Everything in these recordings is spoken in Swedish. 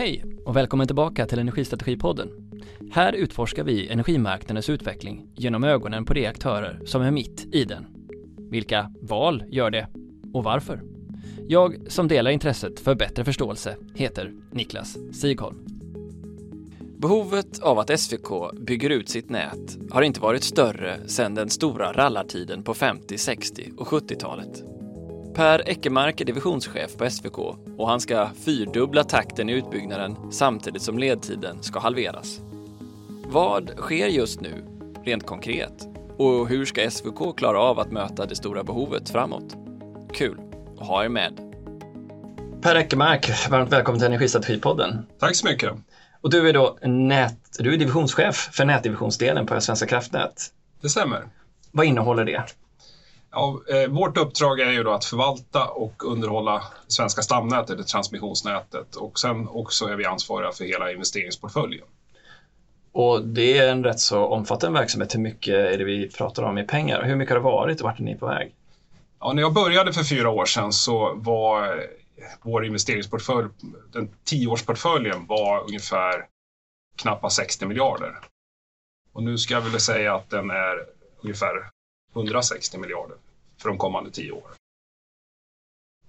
Hej och välkommen tillbaka till Energistrategipodden. Här utforskar vi energimarknadens utveckling genom ögonen på de aktörer som är mitt i den. Vilka val gör det och varför? Jag som delar intresset för bättre förståelse heter Niklas Sigholm. Behovet av att SVK bygger ut sitt nät har inte varit större sedan den stora rallartiden på 50-, 60 och 70-talet. Per Eckermark är divisionschef på SVK och han ska fyrdubbla takten i utbyggnaden samtidigt som ledtiden ska halveras. Vad sker just nu, rent konkret? Och hur ska SVK klara av att möta det stora behovet framåt? Kul att ha er med. Per Eckermark, varmt välkommen till Energistrategipodden. Tack så mycket. Och du är då nät, du är divisionschef för nätdivisionsdelen på Svenska kraftnät. Det stämmer. Vad innehåller det? Ja, eh, vårt uppdrag är ju då att förvalta och underhålla svenska stamnätet, det transmissionsnätet och sen också är vi ansvariga för hela investeringsportföljen. Och det är en rätt så omfattande verksamhet. Hur mycket är det vi pratar om i pengar? Hur mycket har det varit och vart är ni på väg? Ja, när jag började för fyra år sedan så var vår investeringsportfölj, den tioårsportföljen var ungefär knappt 60 miljarder. Och nu ska jag väl säga att den är ungefär 160 miljarder för de kommande tio åren.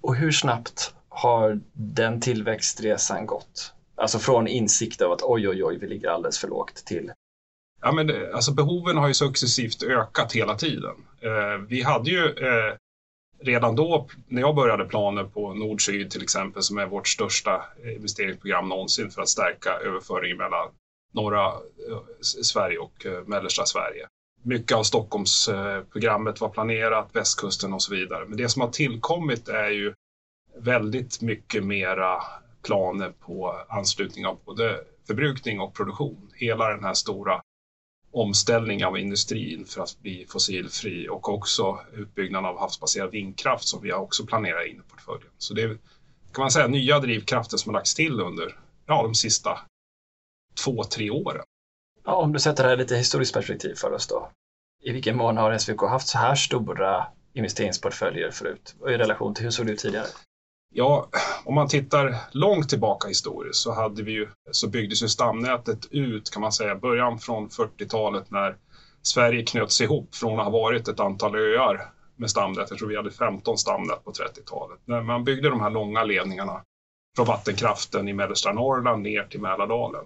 Och hur snabbt har den tillväxtresan gått? Alltså från insikt av att oj, oj, oj, vi ligger alldeles för lågt till Ja, men det, alltså behoven har ju successivt ökat hela tiden. Eh, vi hade ju eh, redan då, när jag började planer på Nord-Syd till exempel, som är vårt största investeringsprogram någonsin för att stärka överföringen mellan norra eh, Sverige och eh, mellersta Sverige mycket av Stockholmsprogrammet var planerat, västkusten och så vidare. Men det som har tillkommit är ju väldigt mycket mera planer på anslutning av både förbrukning och produktion. Hela den här stora omställningen av industrin för att bli fossilfri och också utbyggnaden av havsbaserad vindkraft som vi också planerar in i portföljen. Så det är, kan man säga, nya drivkrafter som har lagts till under ja, de sista två, tre åren. Ja, om du sätter det här i lite historiskt perspektiv för oss då. I vilken mån har SVK haft så här stora investeringsportföljer förut och i relation till hur såg det ut tidigare? Ja, om man tittar långt tillbaka historiskt så, hade vi ju, så byggdes ju stamnätet ut kan man säga, början från 40-talet när Sverige knöts ihop från att ha varit ett antal öar med stamnät. Jag tror vi hade 15 stamnät på 30-talet. När man byggde de här långa ledningarna från vattenkraften i mellersta Norrland ner till Mälardalen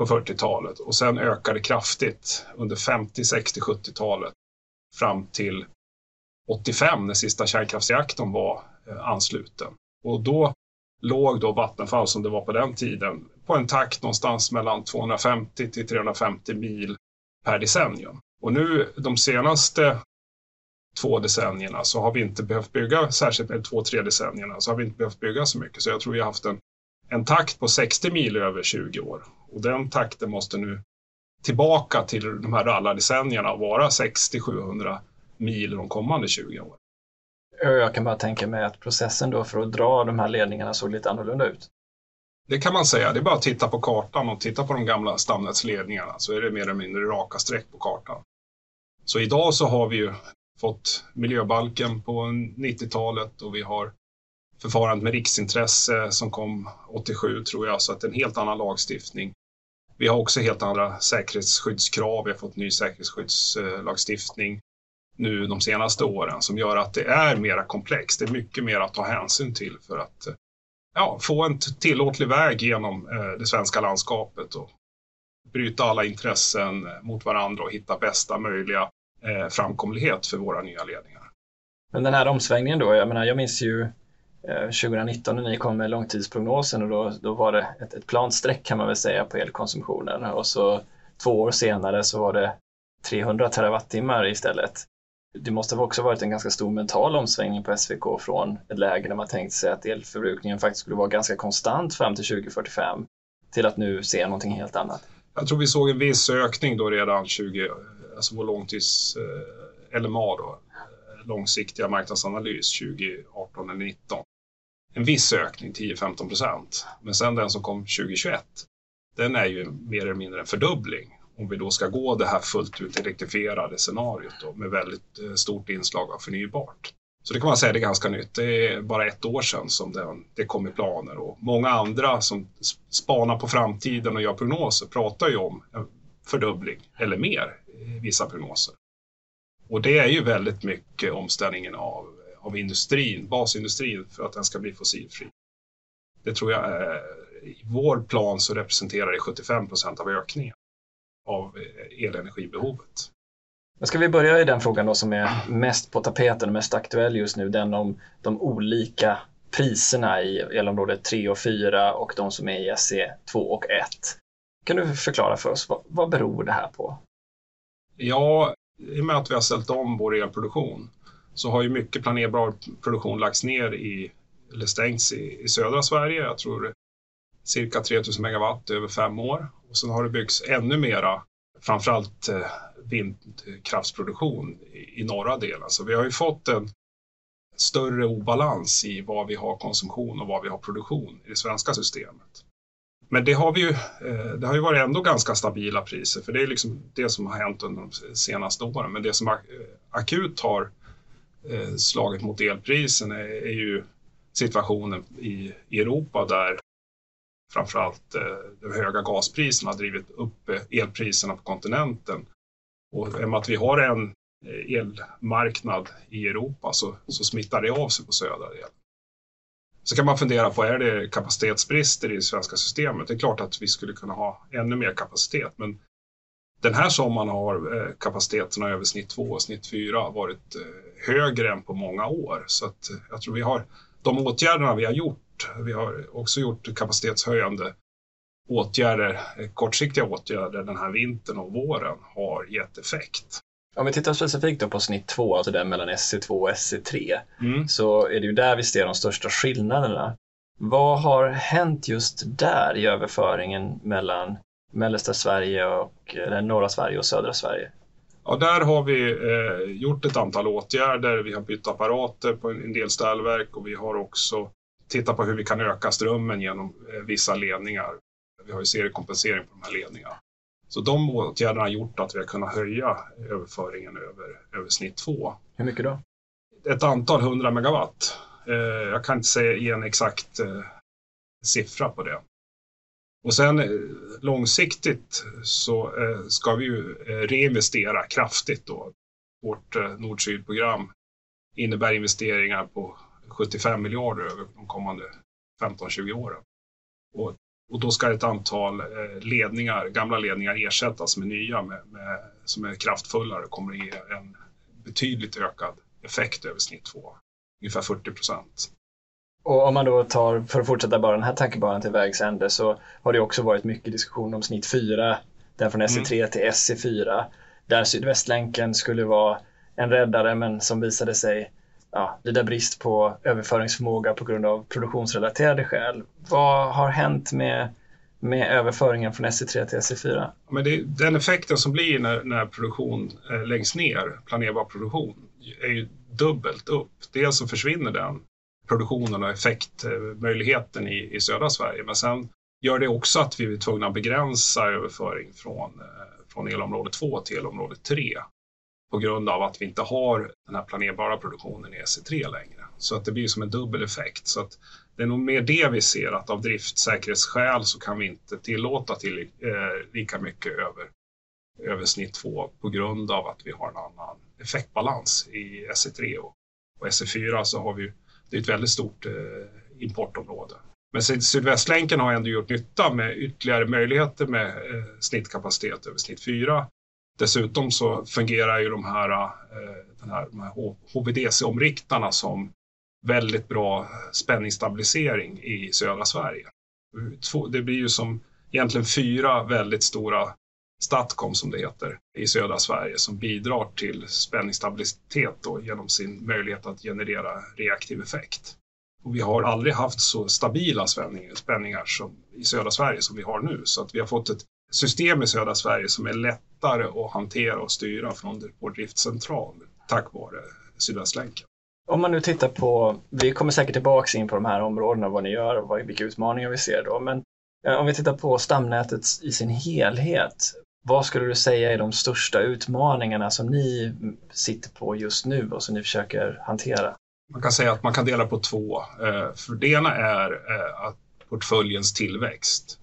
på 40-talet och sen ökade kraftigt under 50, 60, 70-talet fram till 85 när sista kärnkraftsreaktorn var eh, ansluten. Och då låg då Vattenfall, som det var på den tiden, på en takt någonstans mellan 250 till 350 mil per decennium. Och nu de senaste två decennierna så har vi inte behövt bygga, särskilt med två, tre decennierna, så har vi inte behövt bygga så mycket. Så jag tror vi har haft en, en takt på 60 mil över 20 år. Och den takten måste nu tillbaka till de här rallardecennierna och vara 60-700 mil de kommande 20 åren. Jag kan bara tänka mig att processen då för att dra de här ledningarna såg lite annorlunda ut. Det kan man säga. Det är bara att titta på kartan och titta på de gamla stamnätsledningarna så är det mer eller mindre raka streck på kartan. Så idag så har vi ju fått miljöbalken på 90-talet och vi har förfarandet med riksintresse som kom 87 tror jag, så att det är en helt annan lagstiftning. Vi har också helt andra säkerhetsskyddskrav. Vi har fått ny säkerhetsskyddslagstiftning nu de senaste åren som gör att det är mera komplext. Det är mycket mer att ta hänsyn till för att ja, få en tillåtlig väg genom eh, det svenska landskapet och bryta alla intressen mot varandra och hitta bästa möjliga eh, framkomlighet för våra nya ledningar. Men den här omsvängningen då, jag menar, jag minns ju Eh, 2019 när ni kom med långtidsprognosen och då, då var det ett, ett plant streck kan man väl säga på elkonsumtionen och så två år senare så var det 300 terawattimmar istället. Det måste ha också varit en ganska stor mental omsvängning på SVK från ett läge där man tänkte sig att elförbrukningen faktiskt skulle vara ganska konstant fram till 2045 till att nu se någonting helt annat. Jag tror vi såg en viss ökning då redan 20, alltså vår långtids eh, LMA då, långsiktiga marknadsanalys 2018 eller 2019 en viss ökning, 10-15 procent. Men sen den som kom 2021, den är ju mer eller mindre en fördubbling. Om vi då ska gå det här fullt ut elektrifierade scenariot då, med väldigt eh, stort inslag av förnybart. Så det kan man säga är ganska nytt. Det är bara ett år sedan som det, det kom i planer och många andra som spanar på framtiden och gör prognoser pratar ju om en fördubbling eller mer i vissa prognoser. Och det är ju väldigt mycket omställningen av, av industrin, basindustrin för att den ska bli fossilfri. Det tror jag är, i vår plan så representerar det 75 procent av ökningen av eh, elenergibehovet. Men ska vi börja i den frågan då som är mest på tapeten, mest aktuell just nu, den om de olika priserna i elområde 3 och 4 och de som är i SE 2 och 1. Kan du förklara för oss, vad, vad beror det här på? Ja, i och med att vi har ställt om vår elproduktion så har ju mycket planerbar produktion lagts ner i, eller stängts i, i södra Sverige. Jag tror cirka 3000 megawatt över fem år. Och sen har det byggts ännu mera, framförallt eh, vindkraftsproduktion i, i norra delen. Så vi har ju fått en större obalans i vad vi har konsumtion och vad vi har produktion i det svenska systemet. Men det har, vi ju, eh, det har ju varit ändå ganska stabila priser, för det är liksom det som har hänt under de senaste åren. Men det som eh, akut har eh, slagit mot elprisen är, är ju situationen i, Europa där framförallt de höga gaspriserna har drivit upp elpriserna på kontinenten. Och i och med att vi har en elmarknad i Europa så, så smittar det av sig på södra delen. Så kan man fundera på, är det kapacitetsbrister i det svenska systemet? Det är klart att vi skulle kunna ha ännu mer kapacitet, men den här sommaren har eh, kapaciteterna över snitt 2 och snitt 4 varit eh, högre än på många år. Så att eh, jag tror vi har de åtgärderna vi har gjort, vi har också gjort kapacitetshöjande åtgärder, kortsiktiga åtgärder den här vintern och våren har gett effekt. Om vi tittar specifikt då på snitt 2, alltså den mellan SC2 och SC3, mm. så är det ju där vi ser de största skillnaderna. Vad har hänt just där i överföringen mellan mellersta Sverige och eller norra Sverige och södra Sverige? Ja, där har vi eh, gjort ett antal åtgärder. Vi har bytt apparater på en, en del ställverk och vi har också tittat på hur vi kan öka strömmen genom eh, vissa ledningar. Vi har ju seriekompensering på de här ledningarna. Så de åtgärderna har gjort att vi har kunnat höja överföringen över, över snitt 2. Hur mycket då? Ett antal hundra megawatt. Eh, jag kan inte säga en exakt eh, siffra på det. Och sen eh, långsiktigt så ska vi ju reinvestera kraftigt då. Vårt nord-syd-program innebär investeringar på 75 miljarder över de kommande 15-20 åren. Och och då ska ett antal eh, ledningar, gamla ledningar ersättas med nya med, med, som är kraftfullare och kommer att ge en betydligt ökad effekt över snitt 2, ungefär 40 procent. Och om man då tar, för att fortsätta bara den här tankebanan till vägs ände, så har det också varit mycket diskussion om snitt 4, den från SE3 mm. till SE4, där Sydvästlänken skulle vara en räddare men som visade sig ja, lida brist på överföringsförmåga på grund av produktionsrelaterade skäl. Vad har hänt med, med överföringen från SE3 till SE4? Men det, den effekten som blir när, när produktion eh, läggs ner, planerbar produktion, är ju dubbelt upp. Dels så försvinner den produktionen och effektmöjligheten i, i södra Sverige, men sen gör det också att vi är tvungna att begränsa överföring från, eh, från elområde 2 till elområde 3 på grund av att vi inte har den här planerbara produktionen i SE3 längre. Så att det blir som en dubbel effekt. Så att det är nog mer det vi ser, att av driftsäkerhetsskäl så kan vi inte tillåta till, eh, lika mycket över, över snitt 2 på grund av att vi har en annan effektbalans i SE3 och, och SE4 så har vi det är ett väldigt stort eh, importområde. Men Sydvästlänken har ändå gjort nytta med ytterligare möjligheter med eh, snittkapacitet över snitt 4 Dessutom så fungerar ju de här, eh, den här, de här HVDC-omriktarna som väldigt bra spänningsstabilisering i södra Sverige. Det blir ju som egentligen fyra väldigt stora Statcom som det heter i södra Sverige som bidrar till spänningsstabilitet då, genom sin möjlighet att generera reaktiv effekt. Och vi har aldrig haft så stabila spänningar som i södra Sverige som vi har nu så att vi har fått ett system i södra Sverige som är lättare att hantera och styra från vår driftcentral tack vare Sydvästlänken. Om man nu tittar på, vi kommer säkert tillbaka in på de här områdena, vad ni gör och vilka utmaningar vi ser då, men eh, om vi tittar på stamnätet i sin helhet, vad skulle du säga är de största utmaningarna som ni sitter på just nu och som ni försöker hantera? Man kan säga att man kan dela på två. Eh, för det ena är eh, att portföljens tillväxt,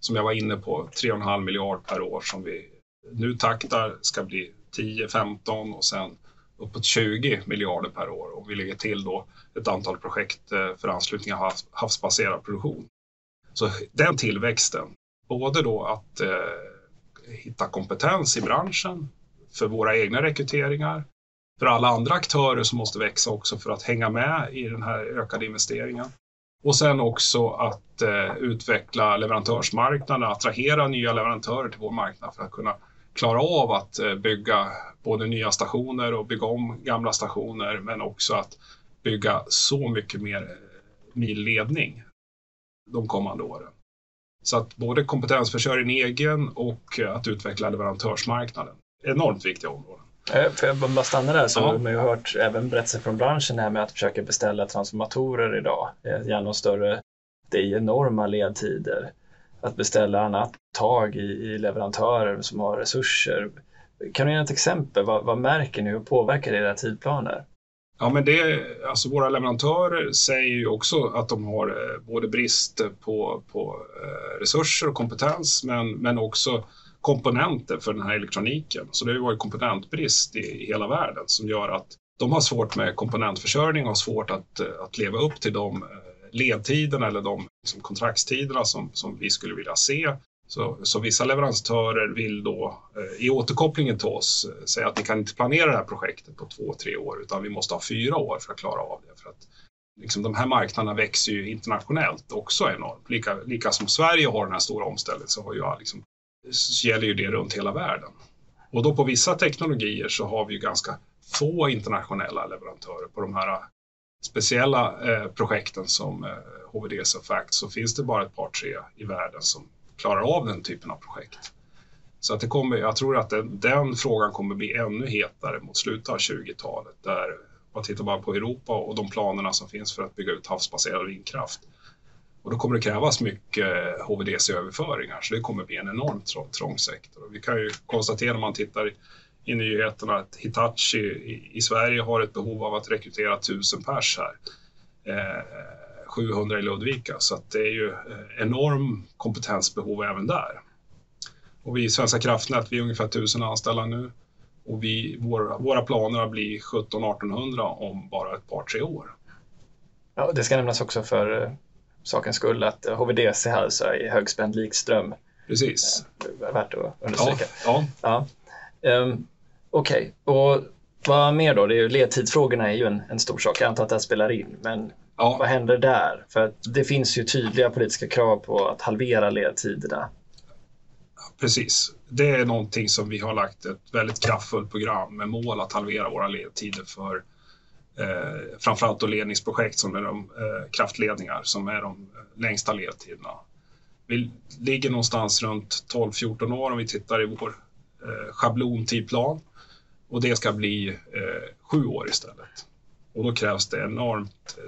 som jag var inne på, 3,5 miljard per år som vi nu taktar ska bli 10, 15 och sen uppåt 20 miljarder per år. Och vi lägger till då ett antal projekt eh, för anslutning av havsbaserad produktion. Så den tillväxten, både då att eh, hitta kompetens i branschen för våra egna rekryteringar, för alla andra aktörer som måste växa också för att hänga med i den här ökade investeringen. Och sen också att eh, utveckla leverantörsmarknaden, attrahera nya leverantörer till vår marknad för att kunna klara av att eh, bygga både nya stationer och bygga om gamla stationer, men också att bygga så mycket mer eh, mil ledning de kommande åren. Så att både kompetensförsörjning egen och eh, att utveckla leverantörsmarknaden. Enormt viktiga områden. Eh, får jag bara stanna där så ja. har man ju hört även berättelser från branschen här med att försöka beställa transformatorer idag. Eh, gärna större, det är enorma ledtider. Att beställa annat tag i, i leverantörer som har resurser. Kan du ge ett exempel? Vad, vad märker ni? Hur påverkar det era tidplaner? Ja, men det, alltså våra leverantörer säger ju också att de har eh, både brist på, på resurser och kompetens, men, men också komponenter för den här elektroniken. Så det har ju varit komponentbrist i hela världen som gör att de har svårt med komponentförsörjning och har svårt att, eh, att leva upp till de eh, ledtiderna eller de liksom, kontraktstiderna som, som vi skulle vilja se. Så, så vissa leverantörer vill då eh, i återkopplingen till oss eh, säga att vi kan inte planera det här projektet på två, tre år utan vi måste ha fyra år för att klara av det. För att, liksom, de här marknaderna växer ju internationellt också enormt. Lika, lika som Sverige har den här stora omställningen så har ju liksom, så gäller ju det runt hela världen. Och då på vissa teknologier så har vi ju ganska få internationella leverantörer på de här eh, speciella eh, projekten som eh, HVDC och FACT så finns det bara ett par tre i världen som klarar av den typen av projekt. Så att det kommer, jag tror att den, den frågan kommer bli ännu hetare mot slutet av 20-talet där man tittar bara på Europa och de planerna som finns för att bygga ut havsbaserad vindkraft och då kommer det krävas mycket HVDC-överföringar, så det kommer bli en enormt trång, trång sektor. Och vi kan ju konstatera om man tittar i nyheterna att Hitachi i, i Sverige har ett behov av att rekrytera 1000 pers här. Eh, 700 i Ludvika, så att det är ju eh, enorm kompetensbehov även där. Och vi i Svenska kraftnät, vi är ungefär 1000 anställda nu och vi, våra, våra planer blir 17-1800 om bara ett par, tre år. Ja, det ska nämnas också för eh, sakens skull att HVDC alltså i högspänd likström. Precis. Eh, värt att understryka. Ja. ja. ja. Um, Okej, okay. och vad mer då? Det är ju, ledtidsfrågorna är ju en, en stor sak. Jag antar att det spelar in, men ja. vad händer där? För att det finns ju tydliga politiska krav på att halvera ledtiderna. Precis. Det är någonting som vi har lagt ett väldigt kraftfullt program med mål att halvera våra ledtider för eh, framförallt då ledningsprojekt som är de eh, kraftledningar som är de eh, längsta ledtiderna. Vi ligger någonstans runt 12-14 år om vi tittar i vår eh, schablontidplan och det ska bli eh, sju år istället. Och då krävs det enormt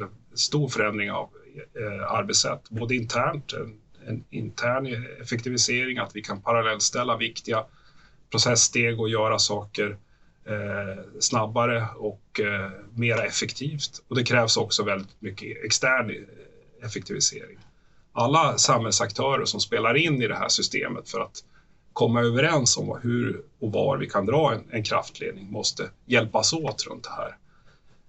eh, stor förändring av eh, arbetssätt, både internt, en, en intern effektivisering, att vi kan parallellställa viktiga processsteg och göra saker eh, Eh, snabbare och eh, mer effektivt. Och det krävs också väldigt mycket extern eh, effektivisering. Alla samhällsaktörer som spelar in i det här systemet för att komma överens om hur och var vi kan dra en, en kraftledning måste hjälpas åt runt det här.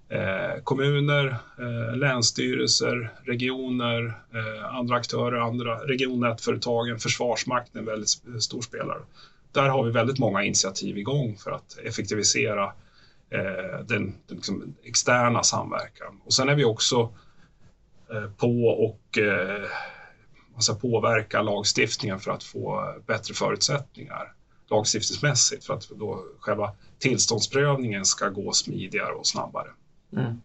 Eh, kommuner, eh, länsstyrelser, regioner, eh, andra aktörer, andra regionnätföretagen, Försvarsmakten är en väldigt stor spelare där har vi väldigt många initiativ igång för att effektivisera eh, den, den liksom externa samverkan. Och sen är vi också eh, på och eh, alltså påverka lagstiftningen för att få bättre förutsättningar lagstiftningsmässigt för att då själva tillståndsprövningen ska gå smidigare och snabbare. Mm.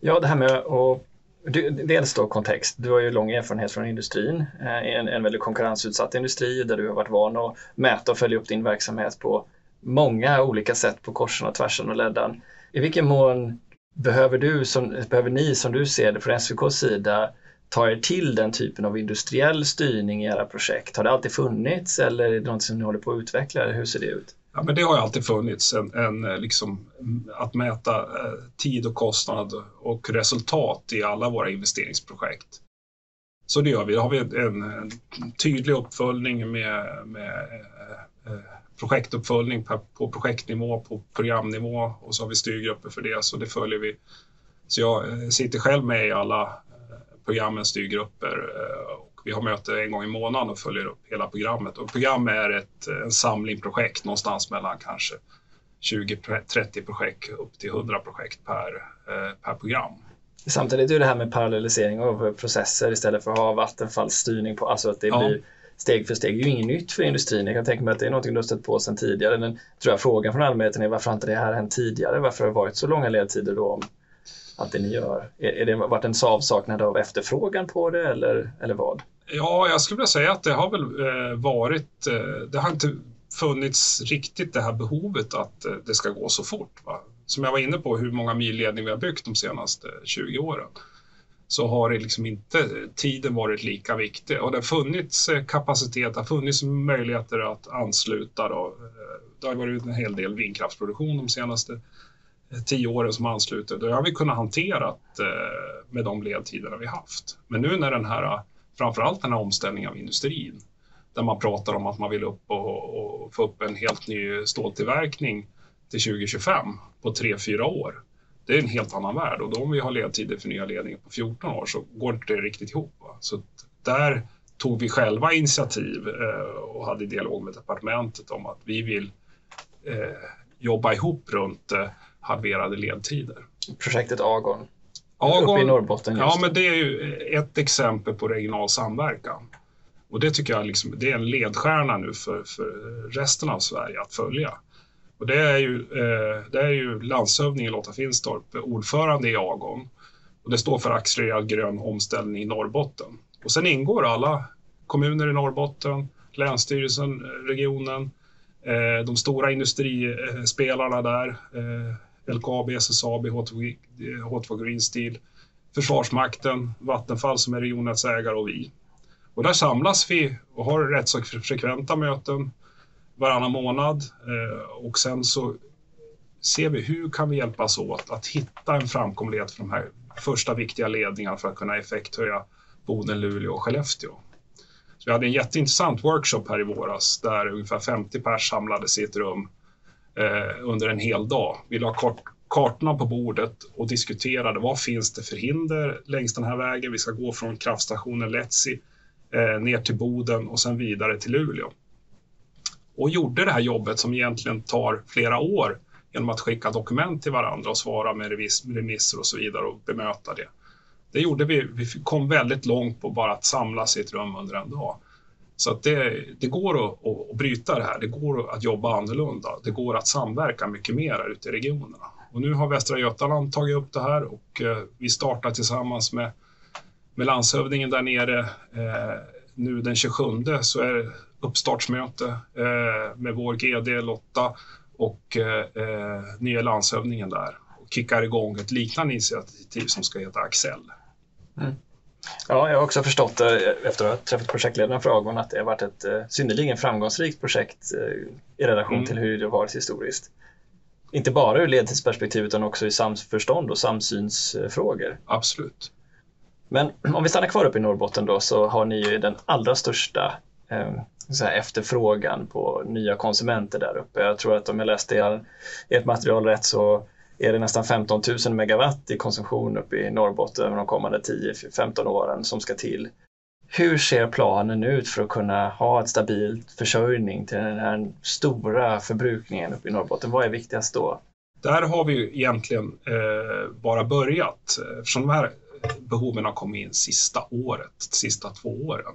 Ja, det här med att du, dels då kontext, du har ju lång erfarenhet från industrin, eh, en, en väldigt konkurrensutsatt industri där du har varit van att mäta och följa upp din verksamhet på många olika sätt på korsen och tvärsen och leddan. I vilken mån behöver, du som, behöver ni som du ser det från SVKs sida ta er till den typen av industriell styrning i era projekt? Har det alltid funnits eller är det något som ni håller på att utveckla? Hur ser det ut? Ja, men det har ju alltid funnits en, en eh, liksom, mm, att mäta eh, tid och kostnad och resultat i alla våra investeringsprojekt. Så det gör vi. Då har vi en, en tydlig uppföljning med, med eh, eh projektuppföljning på, på projektnivå, på programnivå och så har vi styrgrupper för det, så det följer vi. Så jag eh, sitter själv med i alla programmens styrgrupper vi har möte en gång i månaden och följer upp hela programmet. Och program är ett, en samling projekt någonstans mellan kanske 20-30 projekt upp till 100 projekt per, eh, per program. Samtidigt är det här med parallellisering av processer istället för att ha Vattenfalls styrning på, alltså att det ja. blir steg för steg. Det är ju inget nytt för industrin. Jag kan tänka mig att det är någonting du har stött på sedan tidigare. Men tror jag frågan från allmänheten är varför har inte det här hänt tidigare? Varför har det varit så långa ledtider då om allt det ni gör? Är, är det varit en avsaknad av efterfrågan på det eller, eller vad? Ja, jag skulle vilja säga att det har väl eh, varit, eh, det har inte funnits riktigt det här behovet att eh, det ska gå så fort. Va? Som jag var inne på, hur många mil ledning vi har byggt de senaste 20 åren så har det liksom inte eh, tiden varit lika viktig och det har funnits eh, kapacitet, det har funnits möjligheter att ansluta. Då. Eh, det har varit en hel del vindkraftsproduktion de senaste tio åren som ansluter. Det har vi kunnat hantera med de ledtiderna vi haft. Men nu när den här framförallt den här omställningen av industrin där man pratar om att man vill upp och, och få upp en helt ny ståltillverkning till 2025 på 3-4 år. Det är en helt annan värld och då om vi har ledtider för nya ledningar på 14 år så går inte det riktigt ihop. Va? Så där tog vi själva initiativ eh, och hade dialog med departementet om att vi vill eh, jobba ihop runt eh, halverade ledtider. Projektet Agon Agon, uppe i Norrbotten. ja, men det är ju ett exempel på regional samverkan. Och det tycker jag liksom, det är en ledstjärna nu för, för resten av Sverige att följa. Och det är ju, eh, det är ju landshövdingen Lotta Finstorp, ordförande i Agon. Och det står för accelererad grön omställning i Norrbotten. Och sen ingår alla kommuner i Norrbotten, Länsstyrelsen, regionen, eh, de stora industrispelarna där, eh, LKAB, SSAB, H2 Green Steel, Försvarsmakten, Vattenfall som är regionnätsägare och vi. Och där samlas vi och har rätt så frekventa möten varannan månad eh, och sen så ser vi hur kan vi hjälpas åt att hitta en framkomlighet för de här första viktiga ledningarna för att kunna effekthöja Boden, Luleå och Skellefteå. Så vi hade en jätteintressant workshop här i våras där ungefär 50 pers samlades i ett rum Eh, under en hel dag. Vi la kort, kartorna på bordet och diskuterade vad finns det för hinder längs den här vägen. Vi ska gå från kraftstationen Letsi eh, ner till Boden och sen vidare till Luleå. Och gjorde det här jobbet som egentligen tar flera år genom att skicka dokument till varandra och svara med remisser och så vidare och bemöta det. Det gjorde vi. Vi kom väldigt långt på bara att samlas i ett rum under en dag. Så att det, det går att, att, bryta det här. Det går att jobba annorlunda. Det går att samverka mycket mer ute i regionerna. Och nu har Västra Götaland tagit upp det här och eh, vi startar tillsammans med, med landshövdingen där nere. Eh, nu den 27 så är det uppstartsmöte eh, med vår GD Lotta och eh, eh, nya landshövdingen där och kickar igång ett liknande initiativ som ska heta Axel. Mm. Ja, jag har också förstått efter att ha träffat projektledarna för Agon att det har varit ett eh, synnerligen framgångsrikt projekt eh, i relation mm. till hur det har varit historiskt. Inte bara ur ledtidsperspektiv utan också i samförstånd och samsynsfrågor. Absolut. Men om vi stannar kvar uppe i Norrbotten då så har ni ju den allra största eh, efterfrågan på nya konsumenter där uppe. Jag tror att om jag läste ert material rätt så är det nästan 15 000 megawatt i konsumtion uppe i Norrbotten de kommande 10-15 åren som ska till. Hur ser planen ut för att kunna ha ett stabilt försörjning till den här stora förbrukningen uppe i Norrbotten? Vad är viktigast då? Där har vi ju egentligen eh, bara börjat eh, eftersom de här behoven har kommit in sista året, sista två åren.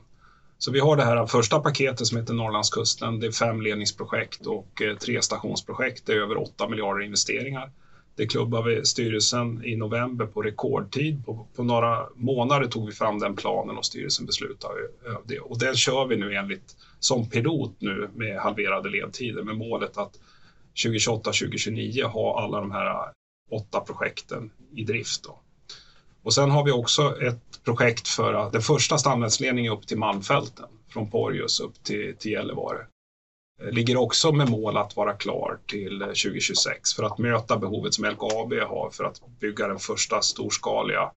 Så vi har det här första paketet som heter Norrlandskusten. Det är fem ledningsprojekt och eh, tre stationsprojekt. Det är över 8 miljarder investeringar. Det klubbade vi styrelsen i november på rekordtid. På, på, några månader tog vi fram den planen och styrelsen beslutade eh, det. Och den kör vi nu enligt som pilot nu med halverade ledtider med målet att 2028-2029 ha alla de här eh, åtta projekten i drift. Då. Och sen har vi också ett projekt för eh, den första stamnätsledningen upp till Malmfälten från Porjus upp till, till Gällivare. Eh, ligger också med mål att vara klar till eh, 2026 för att möta behovet som LKAB har för att bygga den första storskaliga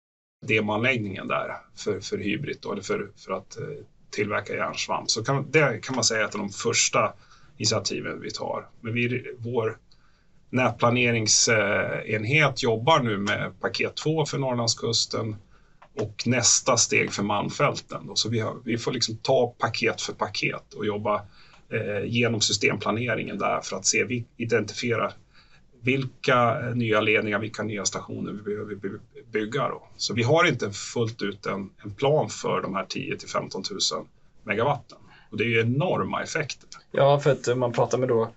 demoanläggningen där för, för hybrid då, eller för, för att eh, tillverka järnsvamp. Så kan, det kan man säga är ett av de första initiativen vi tar. Men vi, vår nätplaneringsenhet jobbar nu med paket 2 för Norrlandskusten och nästa steg för Malmfälten. Så vi, har, vi får liksom ta paket för paket och jobba eh, Eh, genom systemplaneringen där för att se, vi identifiera vilka eh, nya ledningar, vilka nya stationer vi behöver bygga. Då. Så vi har inte fullt ut en, en plan för de här 10 till 15 000 megawatten. Och det är ju enorma effekter. Ja, för att eh, man pratar med då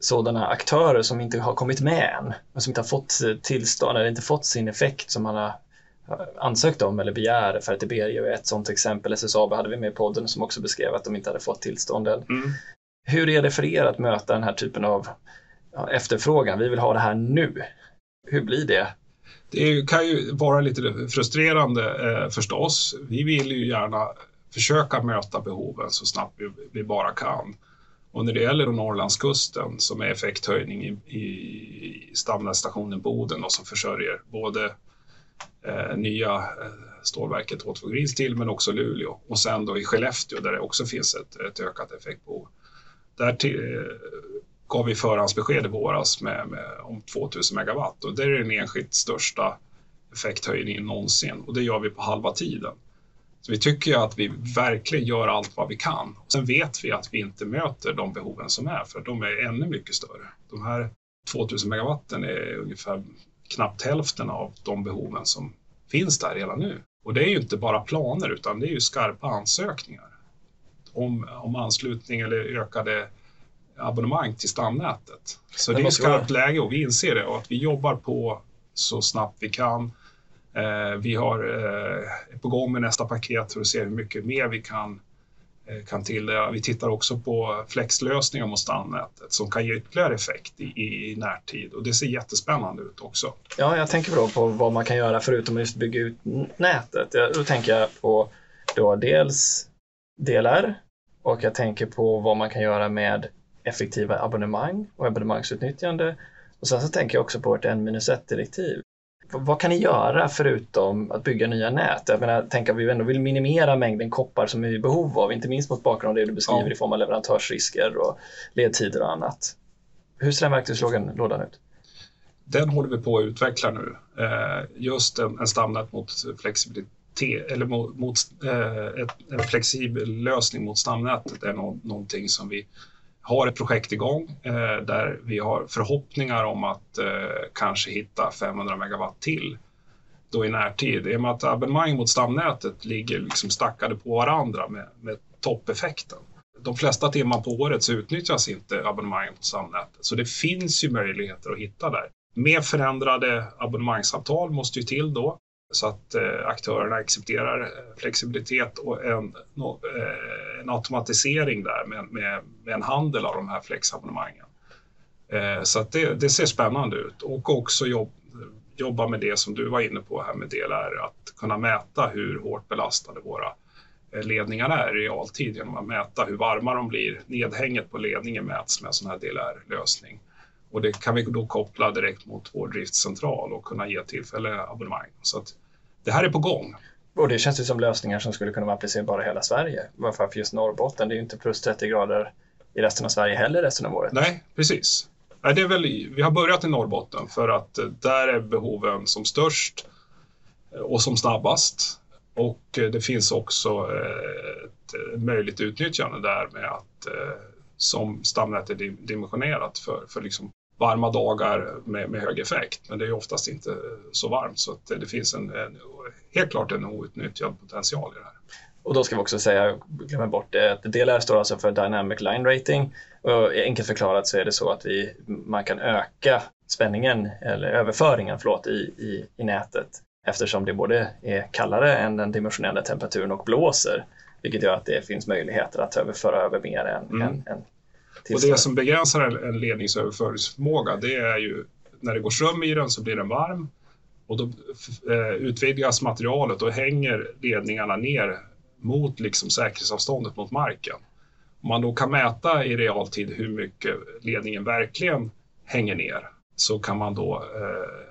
sådana aktörer som inte har kommit med än, men som inte har fått tillstånd eller inte fått sin effekt som man har ansökt om eller begär. För att det är ett sådant exempel. SSAB hade vi med i podden som också beskrev att de inte hade fått tillstånden. Mm. Hur är det för er att möta den här typen av efterfrågan? Vi vill ha det här nu. Hur blir det? Det kan ju vara lite frustrerande eh, förstås. Vi vill ju gärna försöka möta behoven så snabbt vi, vi bara kan. Och när det gäller Norrlandskusten som är effekthöjning i, i stamnätsstationen Boden och som försörjer både eh, nya eh, stålverket H2 Green Steel men också Luleå och sen då i Skellefteå där det också finns ett, ett ökat effektbehov. Där till, eh, gav vi förhandsbesked i våras med, med, om 2000 megawatt och det är den enskilt största effekthöjningen någonsin och det gör vi på halva tiden. Så vi tycker att vi verkligen gör allt vad vi kan. Sen vet vi att vi inte möter de behoven som är, för de är ännu mycket större. De här 2000 megawatten är ungefär knappt hälften av de behoven som finns där redan nu. Och det är ju inte bara planer, utan det är ju skarpa ansökningar om, om anslutning eller ökade abonnemang till stamnätet. Så det är ett skarpt läge och vi inser det och att vi jobbar på så snabbt vi kan Eh, vi har eh, på gång med nästa paket för att se hur mycket mer vi kan Eh, kan till Vi tittar också på flexlösningar mot stamnätet som kan ge ytterligare effekt i, i, närtid och det ser jättespännande ut också. Ja, jag tänker då på vad man kan göra förutom att just bygga ut nätet. Då tänker jag på då dels DLR och jag tänker på vad man kan göra med effektiva abonnemang och abonnemangsutnyttjande. Och sen så tänker jag också på ett N-1-direktiv vad kan ni göra förutom att bygga nya nät? Jag menar, tänk att vi ändå vill minimera mängden koppar som vi är i behov av, inte minst mot bakgrund av det du beskriver ja. i form av leverantörsrisker och ledtider och annat. Hur ser den verktygslådan ut? Den håller vi på att utveckla nu. Eh, just en, en stamnät mot flexibilitet eller mot, mot eh, en flexibel lösning mot stamnätet är no någonting som vi har ett projekt igång eh, där vi har förhoppningar om att eh, kanske hitta 500 megawatt till då i närtid. I och med att abonnemang mot stamnätet ligger liksom stackade på varandra med, med toppeffekten. De flesta timmar på året så utnyttjas inte abonnemanget mot stamnätet, så det finns ju möjligheter att hitta där. Mer förändrade abonnemangsavtal måste ju till då så att eh, aktörerna accepterar eh, flexibilitet och en, no, eh, en automatisering där med, med, med, en handel av de här flexabonnemangen. Eh, så att det, det, ser spännande ut och också jobb, jobba med det som du var inne på här med DLR, att kunna mäta hur hårt belastade våra eh, ledningar är i realtid genom att mäta hur varma de blir. Nedhänget på ledningen mäts med en sån här DLR-lösning. Och det kan vi då koppla direkt mot vår driftcentral och kunna ge tillfälliga abonnemang. Så att det här är på gång. Och det känns ju som lösningar som skulle kunna vara applicerbara i hela Sverige. Varför för just Norrbotten? Det är ju inte plus 30 grader i resten av Sverige heller resten av året. Nej, precis. det är väl, vi har börjat i Norrbotten för att eh, där är behoven som störst eh, och som snabbast. Och eh, det finns också ett möjligt utnyttjande där med att som stamnätet är dimensionerat för, för liksom varma dagar med, med hög effekt. Men det är oftast inte så varmt så att det finns en, en, helt klart en outnyttjad potential i det här. Och då ska vi också säga, glömma bort det, att DLR står alltså för Dynamic Line Rating. Och enkelt förklarat så är det så att vi, man kan öka spänningen eller överföringen förlåt, i, i, i nätet eftersom det både är kallare än den dimensionerade temperaturen och blåser. Vilket gör att det finns möjligheter att överföra över mer än, mm. än, än och det som begränsar en ledningsöverföringsförmåga det är ju när det går ström i den så blir den varm och då eh, utvidgas materialet och hänger ledningarna ner mot liksom säkerhetsavståndet mot marken. Om man då kan mäta i realtid hur mycket ledningen verkligen hänger ner så kan man då eh,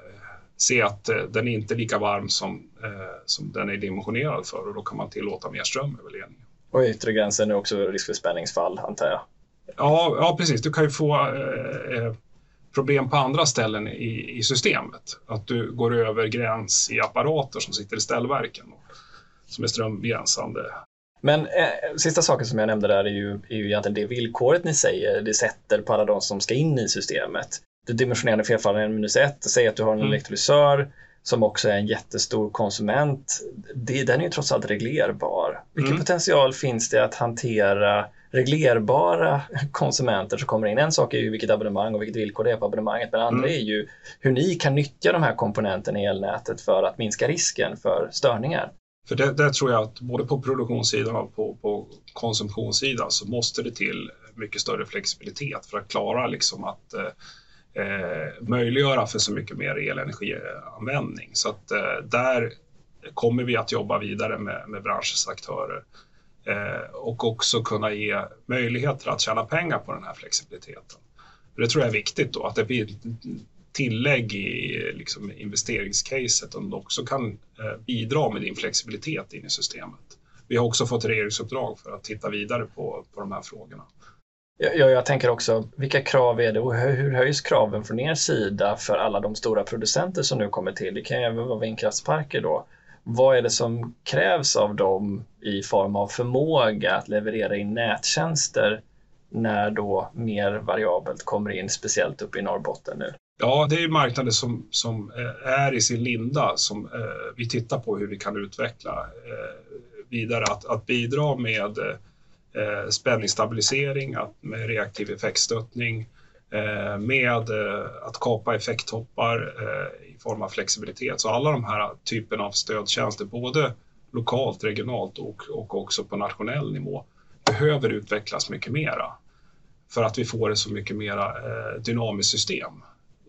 se att eh, den är inte lika varm som, eh, som den är dimensionerad för och då kan man tillåta mer ström över ledningen. Och yttre gränsen är också risk för spänningsfall antar jag? Ja, ja precis. Du kan ju få eh, eh, problem på andra ställen i, i systemet. Att du går över gräns i apparater som sitter i ställverken och, som är strömbegränsande. Men eh, sista saken som jag nämnde där är ju, är ju egentligen det villkoret ni säger, det sätter på alla de som ska in i systemet. Det dimensionerande felfallen är minus ett, säg att du har en mm. elektrolysör som också är en jättestor konsument. Det, den är ju trots allt reglerbar. Vilken mm. potential finns det att hantera reglerbara konsumenter som kommer in. En sak är ju vilket abonnemang och vilket villkor det är på abonnemanget, men andra mm. är ju hur ni kan nyttja de här komponenterna i elnätet för att minska risken för störningar. För det, det tror jag att både på produktionssidan och på, på konsumtionssidan så måste det till mycket större flexibilitet för att klara liksom att eh, eh möjliggöra för så mycket mer elenergianvändning. Så att eh, där kommer vi att jobba vidare med, med branschens aktörer Eh, och också kunna ge möjligheter att tjäna pengar på den här flexibiliteten. Det tror jag är viktigt då, att det blir tillägg i liksom, investeringscaset om du också kan eh, bidra med din flexibilitet in i systemet. Vi har också fått regeringsuppdrag för att titta vidare på, på de här frågorna. Ja, jag tänker också, vilka krav är det och hur höjs kraven från er sida för alla de stora producenter som nu kommer till? Det kan ju även vara vindkraftsparker då. Vad är det som krävs av dem i form av förmåga att leverera in nättjänster när då mer variabelt kommer in, speciellt uppe i Norrbotten nu? Ja, det är marknader som, som eh, är i sin linda som eh, vi tittar på hur vi kan utveckla eh, vidare. Att, att bidra med eh, eh spänningsstabilisering, att, med reaktiv effektstöttning, eh, Eh, med eh, att kapa effekttoppar eh, i form av flexibilitet. Så alla de här typerna av stödtjänster, både lokalt, regionalt och, och också på nationell nivå, behöver utvecklas mycket mera för att vi får ett så mycket mera dynamiskt system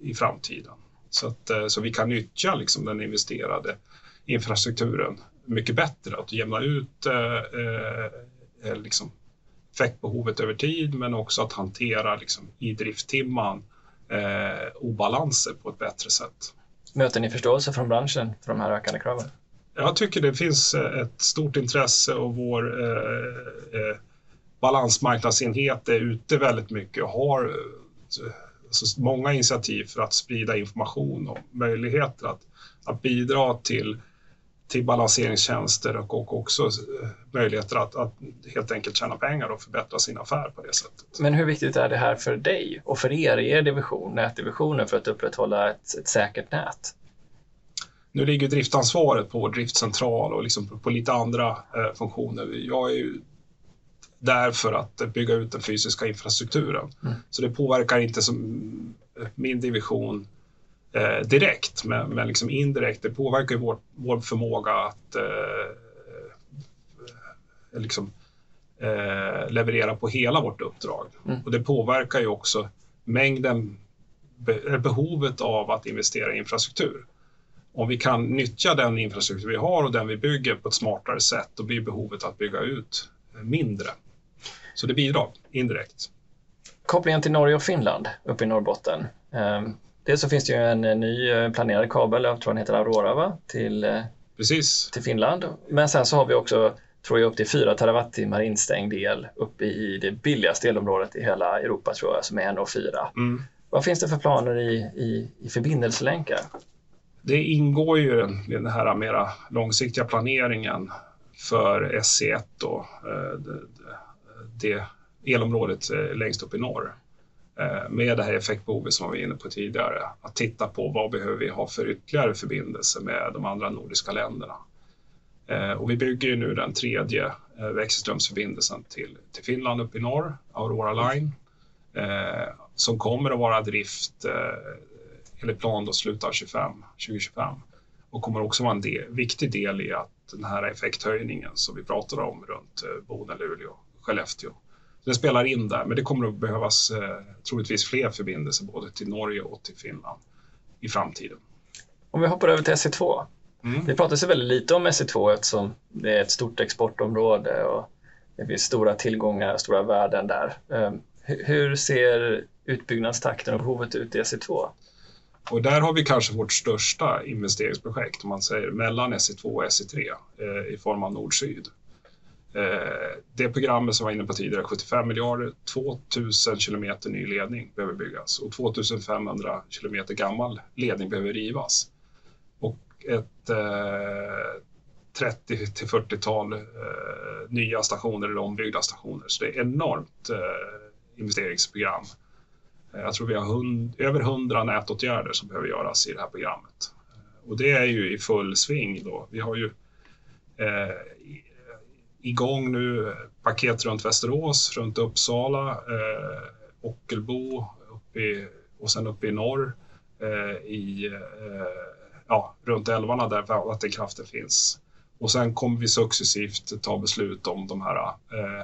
i framtiden. Så, att, så vi kan nyttja liksom den investerade infrastrukturen mycket bättre, att jämna ut eh, liksom effektbehovet över tid men också att hantera liksom, i drifttimman eh, obalanser på ett bättre sätt. Möter ni förståelse från branschen för de här ökande kraven? Jag tycker det finns eh, ett stort intresse och vår eh, eh, balansmarknadsenhet är ute väldigt mycket och har alltså många initiativ för att sprida information och möjligheter att, att bidra till, till balanseringstjänster och, och också eh, möjligheter att, att helt enkelt tjäna pengar och förbättra sin affär på det sättet. Men hur viktigt är det här för dig och för er i er division, nätdivisionen, för att upprätthålla ett, ett säkert nät? Nu ligger driftansvaret på driftcentral och liksom på, på lite andra eh, funktioner. Jag är ju där för att bygga ut den fysiska infrastrukturen. Mm. Så det påverkar inte som min division eh, direkt, men, men liksom indirekt. Det påverkar vår, vår förmåga att eh, liksom, eh, leverera på hela vårt uppdrag. Mm. Och det påverkar ju också mängden, be, behovet av att investera i infrastruktur. Om vi kan nyttja den infrastruktur vi har och den vi bygger på ett smartare sätt, då blir behovet att bygga ut mindre. Så det bidrar indirekt. Kopplingen till Norge och Finland uppe i Norrbotten. Dels så finns det ju en eh, ny eh, planerad kabel, jag tror den heter Aurora, va? Till, eh, Precis. till Finland. Men sen så har vi också, tror jag, upp till 4 terawattimmar instängd el uppe i det billigaste elområdet i hela Europa, tror jag, som är NO4. Mm. Vad finns det för planer i, i, i förbindelselänkar? Det ingår ju i den här mera långsiktiga planeringen för SC1 då, det elområdet längst upp i norr Eh, med det här effektbehovet som vi var inne på tidigare. Att titta på vad behöver vi ha för ytterligare förbindelse med de andra nordiska länderna. Eh, och vi bygger ju nu den tredje eh, växelströmsförbindelsen till, till Finland uppe i norr, Aurora Line, som kommer att vara drift enligt plan då slutet av 25, 2025 och kommer också vara en del, viktig del i att den här effekthöjningen som vi pratade om runt Boden, Luleå Skellefteå. Det spelar in där, men det kommer att behövas eh, troligtvis fler förbindelser både till Norge och till Finland i framtiden. Om vi hoppar över till SE2. Mm. Det pratas ju väldigt lite om SE2 eftersom det är ett stort exportområde och det finns stora tillgångar, stora värden där. Ehm, hur ser utbyggnadstakten och behovet ut i SE2? Och där har vi kanske vårt största investeringsprojekt om man säger mellan SE2 och SE3 eh, i form av nord-syd. Eh, det programmet som var inne på tidigare, 75 miljarder, 2000 kilometer ny ledning behöver byggas och 2500 kilometer gammal ledning behöver rivas. Och ett eh, 30 till 40-tal eh, nya stationer eller ombyggda stationer. Så det är enormt eh, investeringsprogram. Eh, jag tror vi har hund, över 100 nätåtgärder som behöver göras i det här programmet. Eh, och det är ju i full sving då. Vi har ju eh, igång nu paket runt Västerås, runt Uppsala, eh, Ockelbo upp i, och sen uppe i norr eh, i, eh, ja, runt älvarna där vattenkraften finns. Och sen kommer vi successivt ta beslut om de här eh,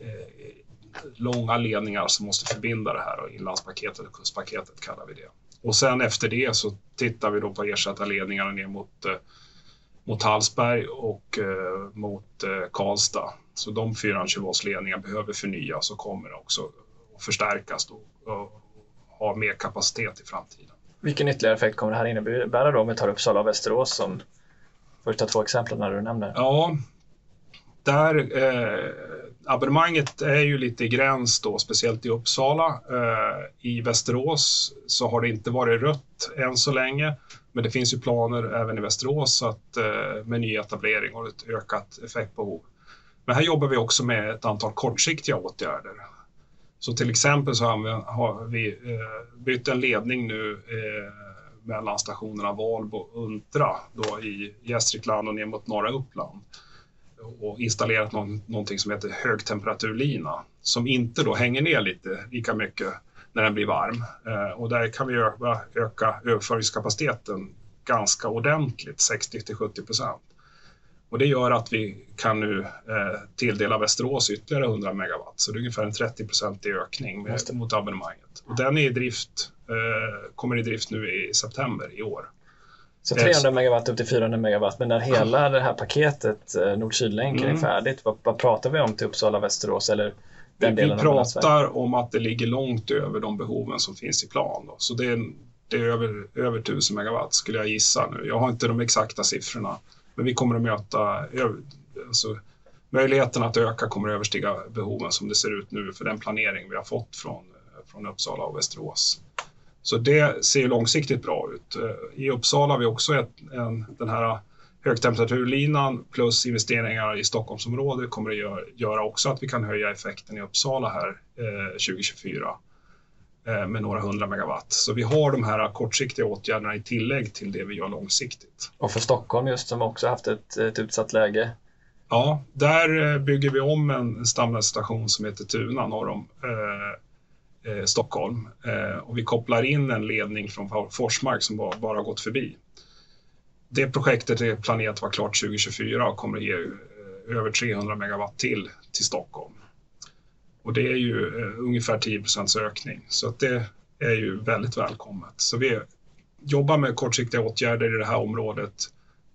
eh, långa ledningar som måste förbinda det här och inlandspaketet och kustpaketet kallar vi det. Och sen efter det så tittar vi då på ersätta ledningarna ner mot, eh, mot Hallsberg och eh, mot eh, Karlstad. Så de 420 ledningar behöver förnyas och kommer också att förstärkas då, och ha mer kapacitet i framtiden. Vilken ytterligare effekt kommer det här innebära då om vi tar Uppsala och Västerås som första två exemplen när du nämner? Ja, där eh, abonnemanget är ju lite i gräns då, speciellt i Uppsala. Eh, I Västerås så har det inte varit rött än så länge, men det finns ju planer även i Västerås att, eh, med nyetablering och ett ökat effektbehov. Men här jobbar vi också med ett antal kortsiktiga åtgärder. Så till exempel så har vi eh, bytt en ledning nu eh, mellan stationerna Valbo och Untra då i Gästrikland och ner mot norra Uppland och installerat någon, någonting som heter högtemperaturlina som inte då hänger ner lite lika mycket när den blir varm. Eh, och där kan vi öka, öka överföringskapaciteten ganska ordentligt, 60 till 70 procent. Och det gör att vi kan nu eh, tilldela Västerås ytterligare 100 megawatt, så det är ungefär en 30 procentig ökning med, mot abonnemanget. Och den är i drift, eh, kommer i drift nu i september i år. Så 300 megawatt upp till 400 megawatt, men när hela det här paketet eh, nord-sydlänken mm. är färdigt, vad, vad, pratar vi om till Uppsala, Västerås eller vi, vi pratar om att det ligger långt över de behoven som finns i plan. Då. Så det är, det är över, över 1000 megawatt skulle jag gissa nu. Jag har inte de exakta siffrorna, men vi kommer att möta alltså, möjligheten att öka kommer att överstiga behoven som det ser ut nu för den planering vi har fått från, från Uppsala och Västerås. Så det ser långsiktigt bra ut. I Uppsala har vi också ett, en, den här högtemperaturlinan plus investeringar i Stockholmsområdet kommer att göra, göra också att vi kan höja effekten i Uppsala här eh, 2024 eh, med några hundra megawatt. Så vi har de här kortsiktiga åtgärderna i tillägg till det vi gör långsiktigt. Och för Stockholm just som också haft ett, ett utsatt läge? Ja, där eh, bygger vi om en stamnätsstation som heter Tuna norr om eh, eh, Stockholm eh, och vi kopplar in en ledning från Forsmark som bara, bara gått förbi. Det projektet är planerat att vara klart 2024 och kommer att ge eh, över 300 megawatt till till Stockholm. Och det är ju eh, ungefär 10 procents ökning så att det är ju väldigt välkommet. Så vi jobbar med kortsiktiga åtgärder i det här området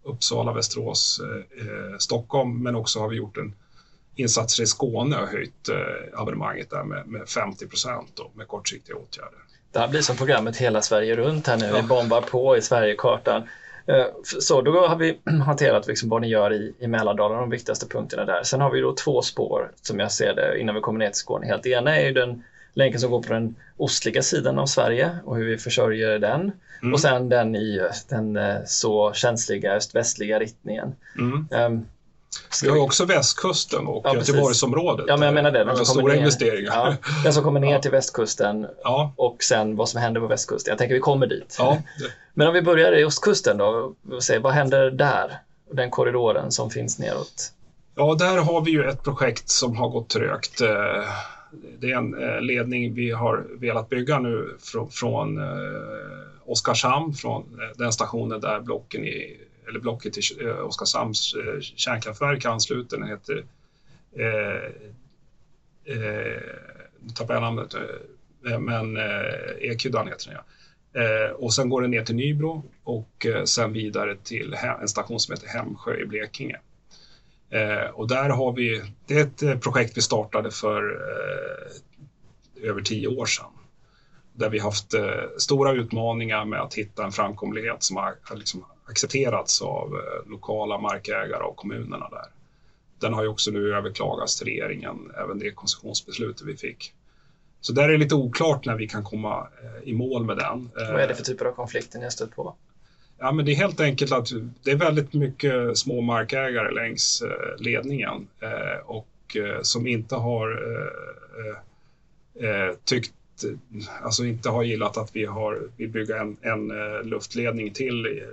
Uppsala, Västerås, eh, eh Stockholm, men också har vi gjort en insatser i Skåne har höjt eh, abonnemanget där med, med 50 procent med kortsiktiga åtgärder. Det här blir som programmet Hela Sverige runt här nu. Ja. Vi bombar på i Sverigekartan. Eh, så då har vi hanterat liksom vad ni gör i, i Mälardalen, de viktigaste punkterna där. Sen har vi då två spår som jag ser det innan vi kommer ner till Skåne. Helt. Ena är ju den länken som går på den ostliga sidan av Sverige och hur vi försörjer den. Mm. Och sen den i den eh, så känsliga öst-västliga riktningen. Mm. Um, vi har också västkusten och ja, Göteborgsområdet. Ja, men jag menar det. Den som stora ner, investeringar. Ja, den som kommer ner ja. till västkusten ja. och sen vad som händer på västkusten. Jag tänker vi kommer dit. Ja. Men om vi börjar i ostkusten då. Vad händer där? Den korridoren som finns neråt. Ja, där har vi ju ett projekt som har gått trögt. Eh, det är en eh, ledning vi har velat bygga nu från eh, Oskarshamn, från den stationen där blocken i eller blocket till eh, Oskarshamns eh, kärnkraftverk ansluter. Den heter, eh, eh, nu tappar jag namnet, eh, men eh, Ekydan heter den ja. Eh, och sen går den ner till Nybro och eh, sen vidare till en station som heter Hemsjö i Blekinge. Eh, och där har vi, det är ett eh, projekt vi startade för över tio år sedan där vi haft eh, stora utmaningar med att hitta en framkomlighet som har liksom accepterats av eh, lokala markägare och kommunerna där. Den har ju också nu överklagats till regeringen, även det koncessionsbeslutet vi fick. Så där är det lite oklart när vi kan komma eh, i mål med den. Vad är det för typer av konflikter ni har stött på? Ja, men det är helt enkelt att det är väldigt mycket små markägare längs ledningen och som inte har tyckt alltså inte har gillat att vi har, vill bygga en, en luftledning till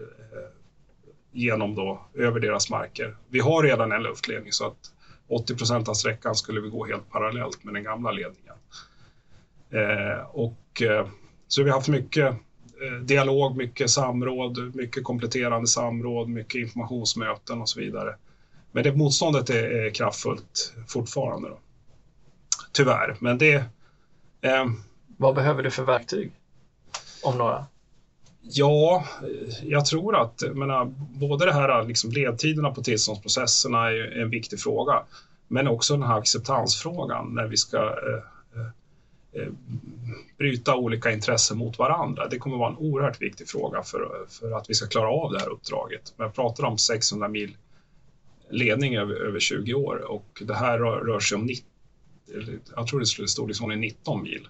genom då, över deras marker. Vi har redan en luftledning så att 80 procent av sträckan skulle vi gå helt parallellt med den gamla ledningen. Eh, och eh, så vi har haft mycket eh, dialog, mycket samråd, mycket kompletterande samråd, mycket informationsmöten och så vidare. Men det motståndet är, är kraftfullt fortfarande. Då. Tyvärr, men det, eh, vad behöver du för verktyg? Om några? Ja, eh, jag tror att menar, både det här liksom ledtiderna på tillståndsprocesserna är en viktig fråga, men också den här acceptansfrågan när vi ska eh, eh, eh, bryta olika intressen mot varandra. Det kommer vara en oerhört viktig fråga för, för att vi ska klara av det här uppdraget. Men jag pratar om 600 mil ledning över, över 20 år och det här rör, rör sig om 90, jag tror det skulle stå liksom 19 mil.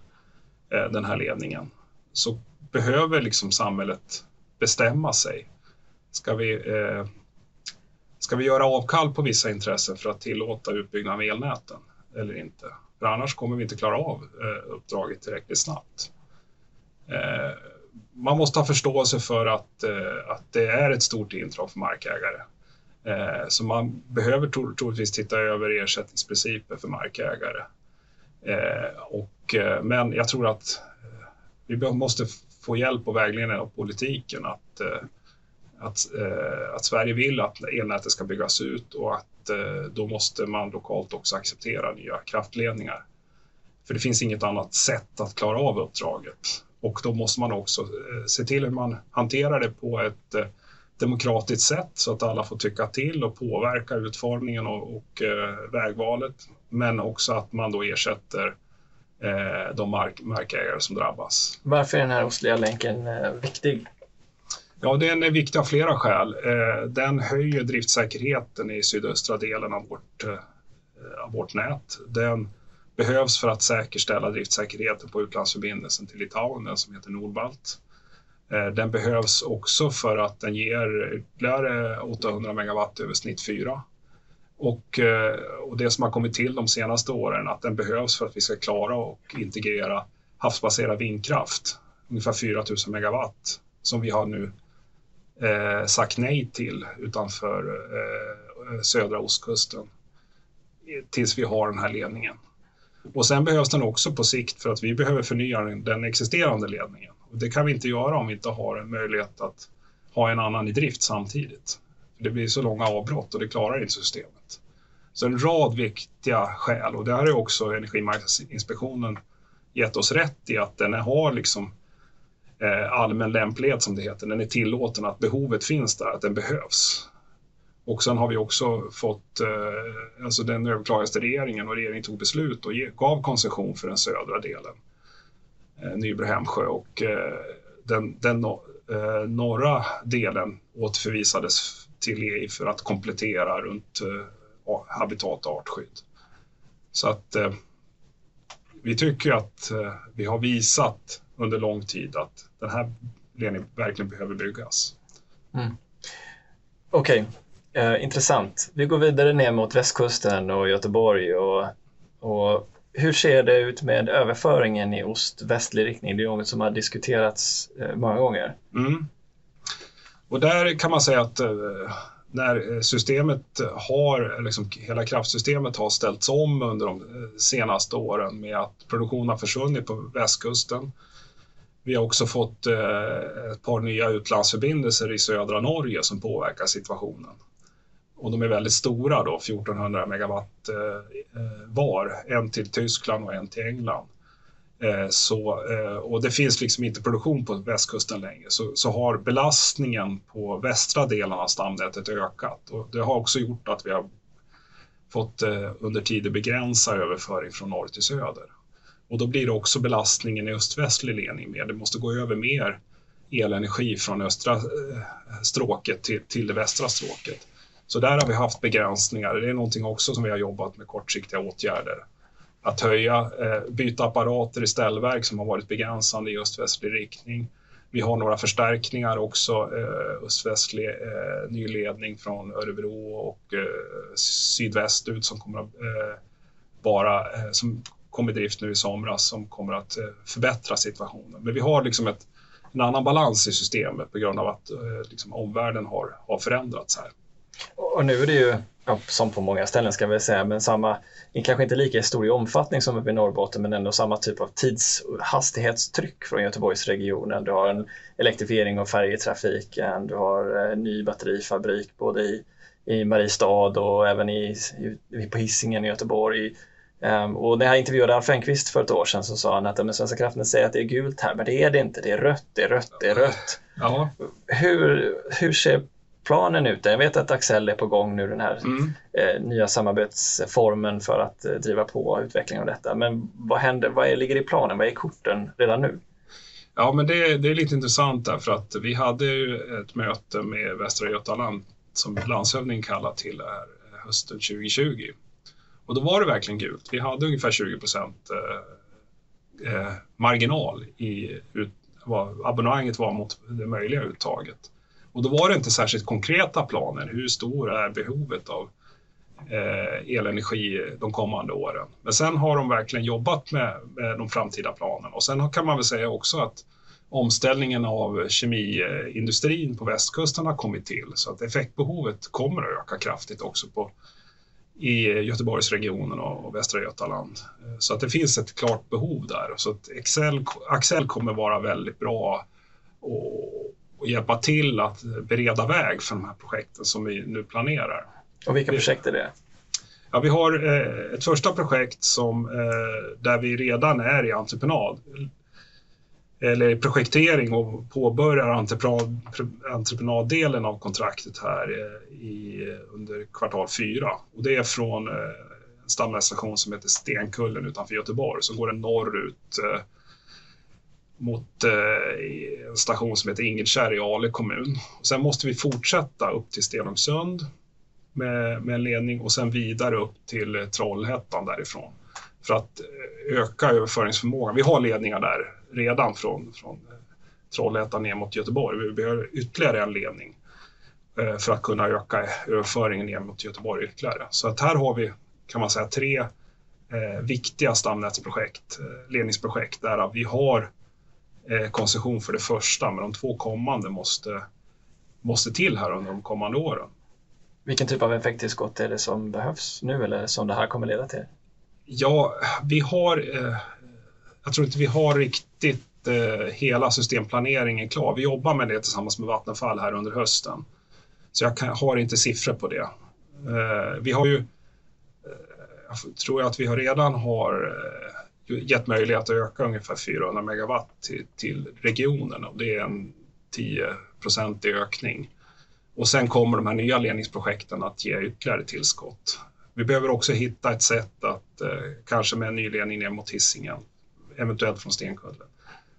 Eh, den här ledningen så behöver liksom samhället bestämma sig. Ska vi, eh, ska vi göra avkall på vissa intressen för att tillåta utbyggnad av elnäten eller inte? För annars kommer vi inte klara av eh, uppdraget tillräckligt snabbt. Eh, man måste ha förståelse för att, eh, att det är ett stort intrång för markägare. Eh, så man behöver troligtvis titta över ersättningsprinciper för markägare. och och, eh, men jag tror att eh, vi måste få hjälp och vägledning av politiken att, eh, att, eh, att Sverige vill att elnätet ska byggas ut och att eh, då måste man lokalt också acceptera nya kraftledningar. För det finns inget annat sätt att klara av uppdraget. Och då måste man också se till hur man hanterar det på ett demokratiskt sätt så att alla får tycka till och påverka utformningen och, och vägvalet. Men också att man då ersätter Eh, de mark markägare som drabbas. Varför är den här ostliga länken eh, viktig? Ja, den är viktig av flera skäl. Eh, den höjer driftsäkerheten i sydöstra delen av vårt, av vårt nät. Den behövs för att säkerställa driftsäkerheten på utlandsförbindelsen till Litauen, den som heter Nordbalt. Den behövs också för att den ger ytterligare 800 megawatt över snitt 4 och, eh, och, det som har kommit till de senaste åren att den behövs för att vi ska klara och integrera havsbaserad vindkraft, ungefär 4 000 megawatt, som vi har nu eh, sagt nej till utanför eh, södra ostkusten tills vi har den här ledningen. Och sen behövs den också på sikt för att vi behöver förnya den existerande ledningen. Och det kan vi inte göra om vi inte har en möjlighet att ha en annan i drift samtidigt. Det blir så långa avbrott och det klarar inte systemet. Så en rad viktiga skäl och det här är också Energimarknadsinspektionen gett oss rätt i att den har liksom eh, allmän lämplighet som det heter. Den är tillåten att behovet finns där, att den behövs. Och sen har vi också fått, eh, alltså den överklagades till regeringen och regeringen tog beslut och gav koncession för den södra delen, eh, Nybro-Hemsjö och den, den norra delen återförvisades till EI för att komplettera runt habitat och artskydd. Så att eh, vi tycker att eh, vi har visat under lång tid att den här ledningen verkligen behöver byggas. Mm. Okej, okay. eh, intressant. Vi går vidare ner mot västkusten och Göteborg. Och, och hur ser det ut med överföringen i ost-västlig riktning? Det är något som har diskuterats eh, många gånger. Mm. Och där kan man säga att eh, när eh, systemet har, liksom hela kraftsystemet har ställts om under de eh, senaste åren med att produktionen har försvunnit på västkusten. Vi har också fått eh, ett par nya utlandsförbindelser i södra Norge som påverkar situationen. Och de är väldigt stora då, 1400 megawatt var, en till Tyskland och en till England. Eh, så, eh, och det finns liksom inte produktion på västkusten längre, så, så har belastningen på västra delen av stamnätet ökat. Och det har också gjort att vi har fått eh, under tiden begränsa överföring från norr till söder. Och då blir det också belastningen i öst-västlig ledning mer. Det måste gå över mer elenergi från östra stråket till, till det västra stråket. Så där har vi haft begränsningar. Det är någonting också som vi har jobbat med kortsiktiga åtgärder. Att höja, eh, byta apparater i ställverk som har varit begränsande i öst-västlig riktning. Vi har några förstärkningar också, eh, öst-västlig eh, ny ledning från Örebro och sydvästut sydväst ut som kommer att vara, som kom i drift nu i somras som kommer att förbättra situationen. Men vi har liksom ett, en annan balans i systemet på grund av att liksom, omvärlden har, har förändrats här. Och nu är det ju, ja, som på många ställen ska vi säga, men samma, kanske inte lika stor i omfattning som uppe i Norrbotten, men ändå samma typ av tidshastighetstryck från Göteborgsregionen. Du har en elektrifiering av färjetrafiken, du har en ny batterifabrik både i, i Mariestad och även i, i, på Hisingen i Göteborg. Um, och när jag intervjuade Alf Enqvist för ett år sedan så sa han att men Svenska kraftnät säger att det är gult här, men det är det inte. Det är rött, det är rött, det är rött. Ja. Hur, hur ser planen ut? Jag vet att Axel är på gång nu, den här mm. eh, nya samarbetsformen för att eh, driva på utvecklingen av detta. Men vad händer? Vad är, ligger i planen? Vad är korten redan nu? Ja, men det, det är lite intressant därför att vi hade ju ett möte med Västra Götaland som landshövding kallade till här hösten 2020. Och då var det verkligen gult. Vi hade ungefär 20 procent eh, eh, marginal i ut, vad abonnemanget var mot det möjliga uttaget. Och då var det inte särskilt konkreta planer. Hur stor är behovet av eh, elenergi de kommande åren? Men sen har de verkligen jobbat med, med de framtida planerna och sen kan man väl säga också att omställningen av kemiindustrin på västkusten har kommit till så att effektbehovet kommer att öka kraftigt också på i Göteborgsregionen och Västra Götaland. Så att det finns ett klart behov där. Så att Excel, Axel kommer vara väldigt bra och, och hjälpa till att bereda väg för de här projekten som vi nu planerar. Och vilka projekt är det? Ja, vi har eh, ett första projekt som, eh, där vi redan är i entreprenad eller projektering och påbörjar entreprenad, entreprenaddelen av kontraktet här eh, i, under kvartal fyra. Och det är från en stamnätsstation som heter Stenkullen utanför Göteborg. Så går den norrut eh, mot en station som heter Ingelkärr i Ale kommun. Och sen måste vi fortsätta upp till Stenungsund med, med en ledning och sen vidare upp till Trollhättan därifrån för att eh, öka överföringsförmågan. Vi har ledningar där redan från, från eh, Trollhättan ner mot Göteborg. Vi behöver ytterligare en ledning eh, för att kunna öka överföringen ner mot Göteborg ytterligare. Så att här har vi, kan man säga, tre eh, viktiga stamnätsprojekt, ledningsprojekt, där vi har eh, koncession för det första, men de två kommande måste, måste till här under de kommande åren. Vilken typ av effekttillskott är det som behövs nu eller som det här kommer leda till? Ja, vi har eh, jag tror inte vi har riktigt eh, hela systemplaneringen klar. Vi jobbar med det tillsammans med Vattenfall här under hösten. Så jag kan, har inte siffror på det. Eh, vi har ju, eh, jag tror att vi har redan har eh, gett möjlighet att öka ungefär 400 megawatt till, till regionen och det är en 10 procentig ökning. Och sen kommer de här nya ledningsprojekten att ge ytterligare tillskott. Vi behöver också hitta ett sätt att eh, kanske med en ny ledning ner mot Hisingen eventuellt från Stenkullen.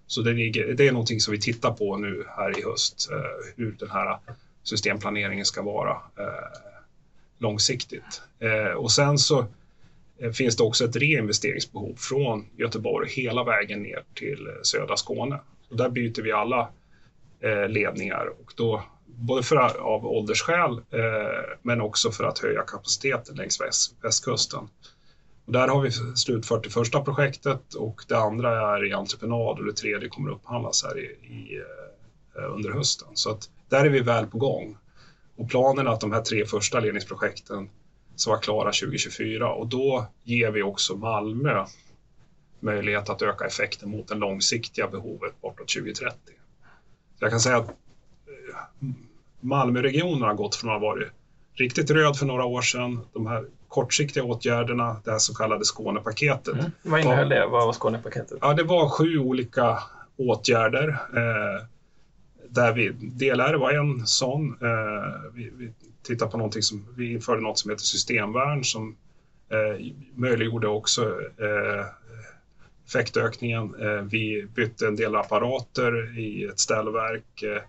Så det, ligger, det är någonting som vi tittar på nu här i höst, eh, hur den här systemplaneringen ska vara eh, långsiktigt. Eh, och sen så Eh, finns det också ett reinvesteringsbehov från Göteborg hela vägen ner till eh, södra Skåne. Och där byter vi alla eh, ledningar och då både för, av åldersskäl men också för att höja kapaciteten längs väst, västkusten. Och där har vi slutfört det första projektet och det andra är i entreprenad och det tredje kommer upphandlas här i, i, under hösten. Så att där är vi väl på gång. Och planen är att de här tre första ledningsprojekten ska vara klara 2024 och då ger vi också Malmö möjlighet att öka effekten mot det långsiktiga behovet bortåt 2030. Så jag kan säga att eh, Malmöregionen har gått från att ha varit riktigt röd för några år sedan. De här kortsiktiga åtgärderna, det här så kallade Skånepaketet. Mm. Vad innehöll det? Vad var Skånepaketet? Ja, det var sju olika åtgärder. Eh, där vi, DLR var en sån. Eh, vi, vi titta på någonting som, vi införde något som heter systemvärn som eh, möjliggjorde också eh, effektökningen. Eh, vi bytte en del apparater i ett ställverk. Eh,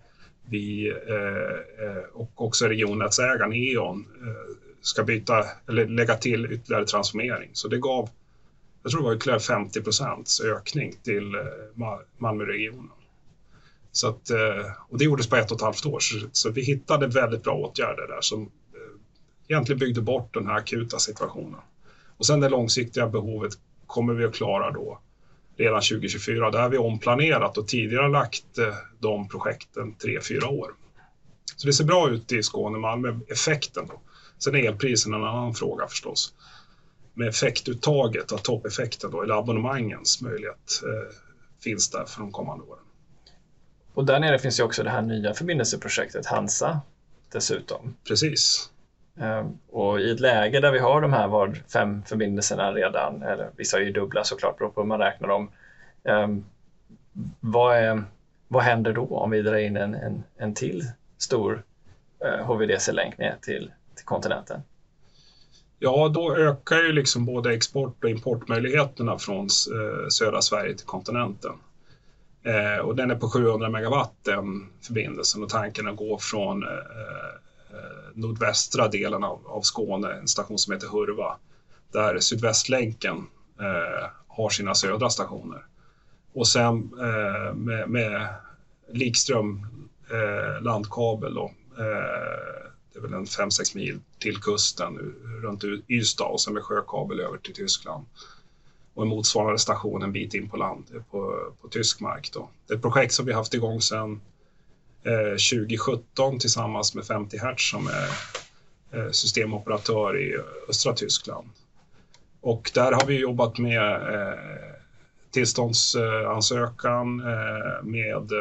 vi eh, eh och också regionnätsägaren E.ON eh, ska byta eller lägga till ytterligare transformering. Så det gav, jag tror det var ytterligare 50 procents ökning till eh, Malmöregionen. Så att, eh, och det gjordes på ett och ett halvt år, så, så vi hittade väldigt bra åtgärder där som eh, egentligen byggde bort den här akuta situationen. Och sen det långsiktiga behovet kommer vi att klara då redan 2024. Där har vi omplanerat och tidigare lagt eh, de projekten tre, fyra år. Så det ser bra ut i Skåne, Malmö, effekten då. Sen är elprisen en annan fråga förstås. Med effektuttaget av toppeffekten då, eller abonnemangens möjlighet eh, finns där för de kommande åren. Och där nere finns ju också det här nya förbindelseprojektet Hansa dessutom. Precis. Ehm, och i ett läge där vi har de här var fem förbindelserna redan, eller vissa är ju dubbla såklart, beroende på hur man räknar dem. Um, vad, är, vad händer då om vi drar in en, en, en till stor uh, eh, HVDC-länk ner till, till kontinenten? Ja, då ökar ju liksom både export och importmöjligheterna från uh, södra Sverige till kontinenten. Eh, och den är på 700 megawatt den förbindelsen och tanken är att gå från eh, eh, nordvästra delen av, av Skåne, en station som heter Hurva, där Sydvästlänken eh, har sina södra stationer. Och sen eh, med, med Likström eh, landkabel då, eh, det är väl en 5-6 mil till kusten runt Ystad och sen med sjökabel över till Tyskland. Och en motsvarande station en bit in på land på, på tysk mark. Då. Det är ett projekt som vi haft igång sedan eh, 2017 tillsammans med 50 Hertz som är eh, systemoperatör i östra Tyskland. Och där har vi jobbat med eh, tillståndsansökan, eh, med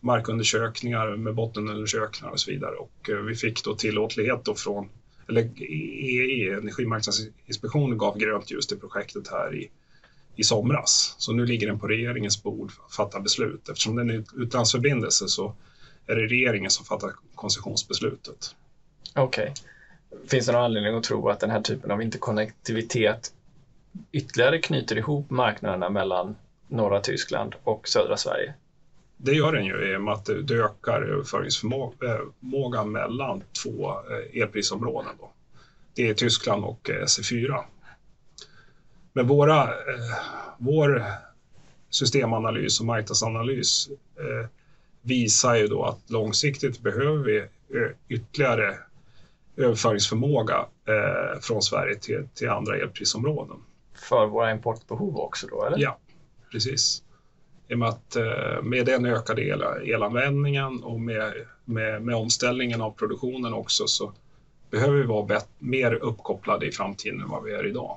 markundersökningar, med bottenundersökningar och så vidare. Och eh, vi fick då tillåtlighet då från, eller e, e, Energimarknadsinspektionen gav grönt ljus till projektet här i, i somras. Så nu ligger den på regeringens bord för att fatta beslut. Eftersom den är en utlandsförbindelse så är det regeringen som fattar koncessionsbeslutet. Okej. Okay. Finns det någon anledning att tro att den här typen av interkonnektivitet ytterligare knyter ihop marknaderna mellan norra Tyskland och södra Sverige? Det gör den ju i och med att det ökar överföringsförmågan mellan två eh, elprisområden. Då. Det är Tyskland och eh, SE4. Men våra, eh, vår systemanalys och marknadsanalys visar ju då att långsiktigt behöver vi ytterligare överföringsförmåga eh, från Sverige till, till andra elprisområden. För våra importbehov också då, eller? Ja, precis. I och med att eh, med den ökade el, elanvändningen och med, med, med omställningen av produktionen också så behöver vi vara bet, mer uppkopplade i framtiden än vad vi är idag.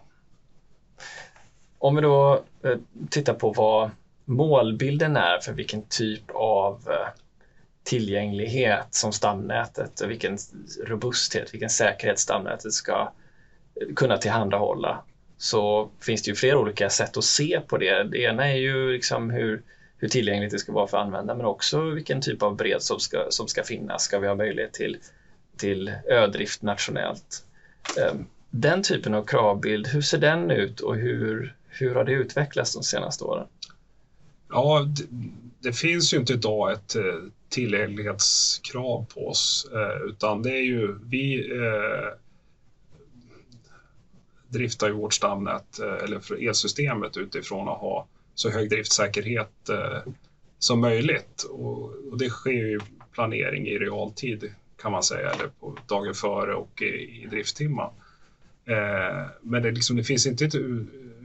Om vi då eh, tittar på vad målbilden är för vilken typ av eh, tillgänglighet som stamnätet och vilken robusthet, vilken säkerhet stamnätet ska eh, kunna tillhandahålla så finns det ju flera olika sätt att se på det. Det ena är ju liksom hur, hur tillgängligt det ska vara för användare men också vilken typ av beredskap ska, som ska finnas. Ska vi ha möjlighet till, till ödrift nationellt? Ehm, den typen av kravbild, hur ser den ut och hur, hur har det utvecklats de senaste åren? Ja, det, det, finns ju inte idag ett eh, tillgänglighetskrav på oss, eh, utan det är ju vi eh, driftar ju vårt stamnät eh, eller för elsystemet utifrån att ha så hög driftsäkerhet eh, som möjligt och, det sker ju planering i realtid kan man säga, eller på dagen före och i, i drifttimmar. Eh, men det, liksom, det finns inte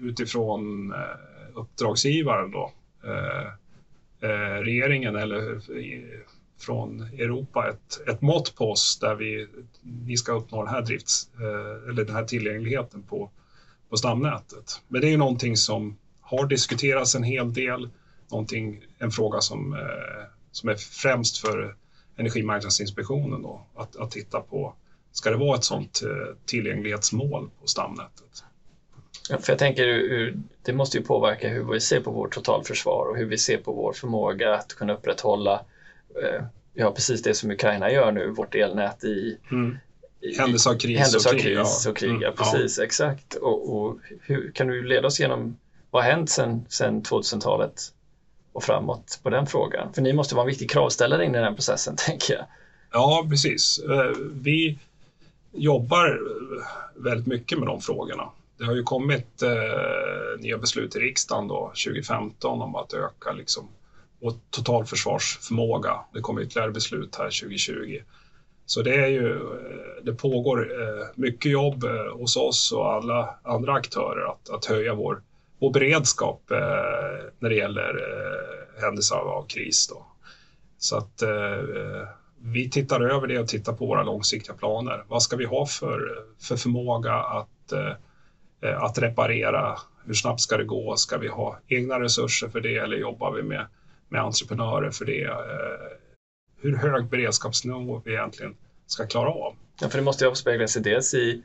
utifrån uppdragsgivaren då regeringen eller från Europa ett, ett mått på oss där vi, vi ska uppnå den här, drifts, eh, eller den här tillgängligheten på, på stamnätet. Men det är ju någonting som har diskuterats en hel del, någonting, en fråga som, eh, som är främst för Energimarknadsinspektionen då, att, att titta på, ska det vara ett sådant eh, tillgänglighetsmål på stamnätet? För jag tänker, det måste ju påverka hur vi ser på vårt totalförsvar och hur vi ser på vår förmåga att kunna upprätthålla ja, precis det som Ukraina gör nu, vårt elnät i, mm. händelse av kris, händelse och, kris krig, ja. och krig. Mm. Ja, precis, ja. exakt. Och, och, hur, kan du leda oss genom vad har hänt sedan, sedan 2000-talet och framåt på den frågan? För ni måste vara en viktig kravställare in i den här processen, tänker jag. Ja, precis. Eh, vi jobbar väldigt mycket med de frågorna. Det har ju kommit eh, nya beslut i riksdagen då, 2015 om att öka liksom, och totalförsvarsförmåga. Det kommer ytterligare beslut här 2020. Så det, är ju, eh, det pågår eh, mycket jobb eh, hos oss och alla andra aktörer att, att höja vår, vår beredskap när det gäller händelser av kris. Då. Så att vi tittar över det och tittar på våra långsiktiga planer. Vad ska vi ha för, för förmåga att, att reparera? Hur snabbt ska det gå? Ska vi ha egna resurser för det eller jobbar vi med, med entreprenörer för det? hur hög beredskapsnivå vi egentligen ska klara av. Ja, för det måste ju avspegla sig dels i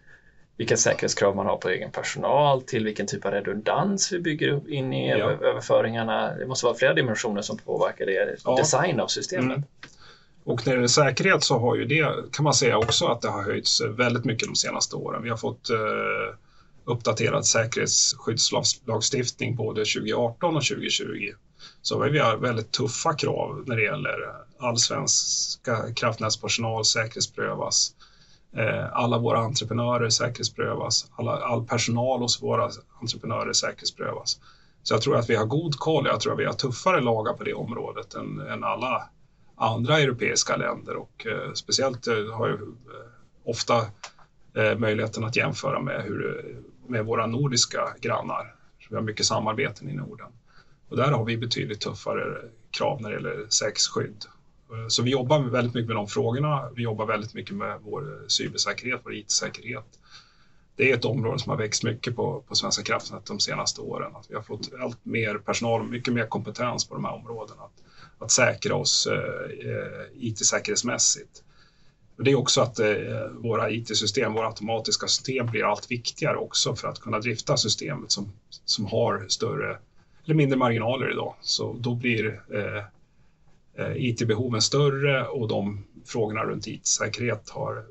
vilka säkerhetskrav man har på egen personal, till vilken typ av redundans vi bygger in i ja. överföringarna. Det måste vara flera dimensioner som påverkar det, ja. design av systemet. Mm. Och när det gäller säkerhet så har ju det, kan man säga också att det har höjts väldigt mycket de senaste åren. Vi har fått eh, uppdaterad säkerhetsskyddslagstiftning både 2018 och 2020 så vi har väldigt tuffa krav när det gäller all svenska kraftnätspersonal säkerhetsprövas. Eh, alla våra entreprenörer säkerhetsprövas. Alla, all personal hos våra entreprenörer säkerhetsprövas. Så jag tror att vi har god koll. Jag tror att vi har tuffare lagar på det området än, än alla andra europeiska länder och eh, speciellt eh, har jag eh, ofta eh, möjligheten att jämföra med, hur, med våra nordiska grannar. Vi har mycket samarbeten i Norden. Och där har vi betydligt tuffare krav när det gäller säkerhetsskydd. Eh, så vi jobbar väldigt mycket med de frågorna. Vi jobbar väldigt mycket med vår cybersäkerhet, vår IT-säkerhet. Det är ett område som har växt mycket på, på Svenska kraftnät de senaste åren. Att vi har fått allt mer personal, mycket mer kompetens på de här områdena. Att, att säkra oss eh, eh IT-säkerhetsmässigt. Det är också att eh, våra IT-system, våra automatiska system blir allt viktigare också för att kunna drifta systemet som, som har större eller mindre marginaler idag. Så då blir eh, eh IT-behoven större och de frågorna runt IT-säkerhet har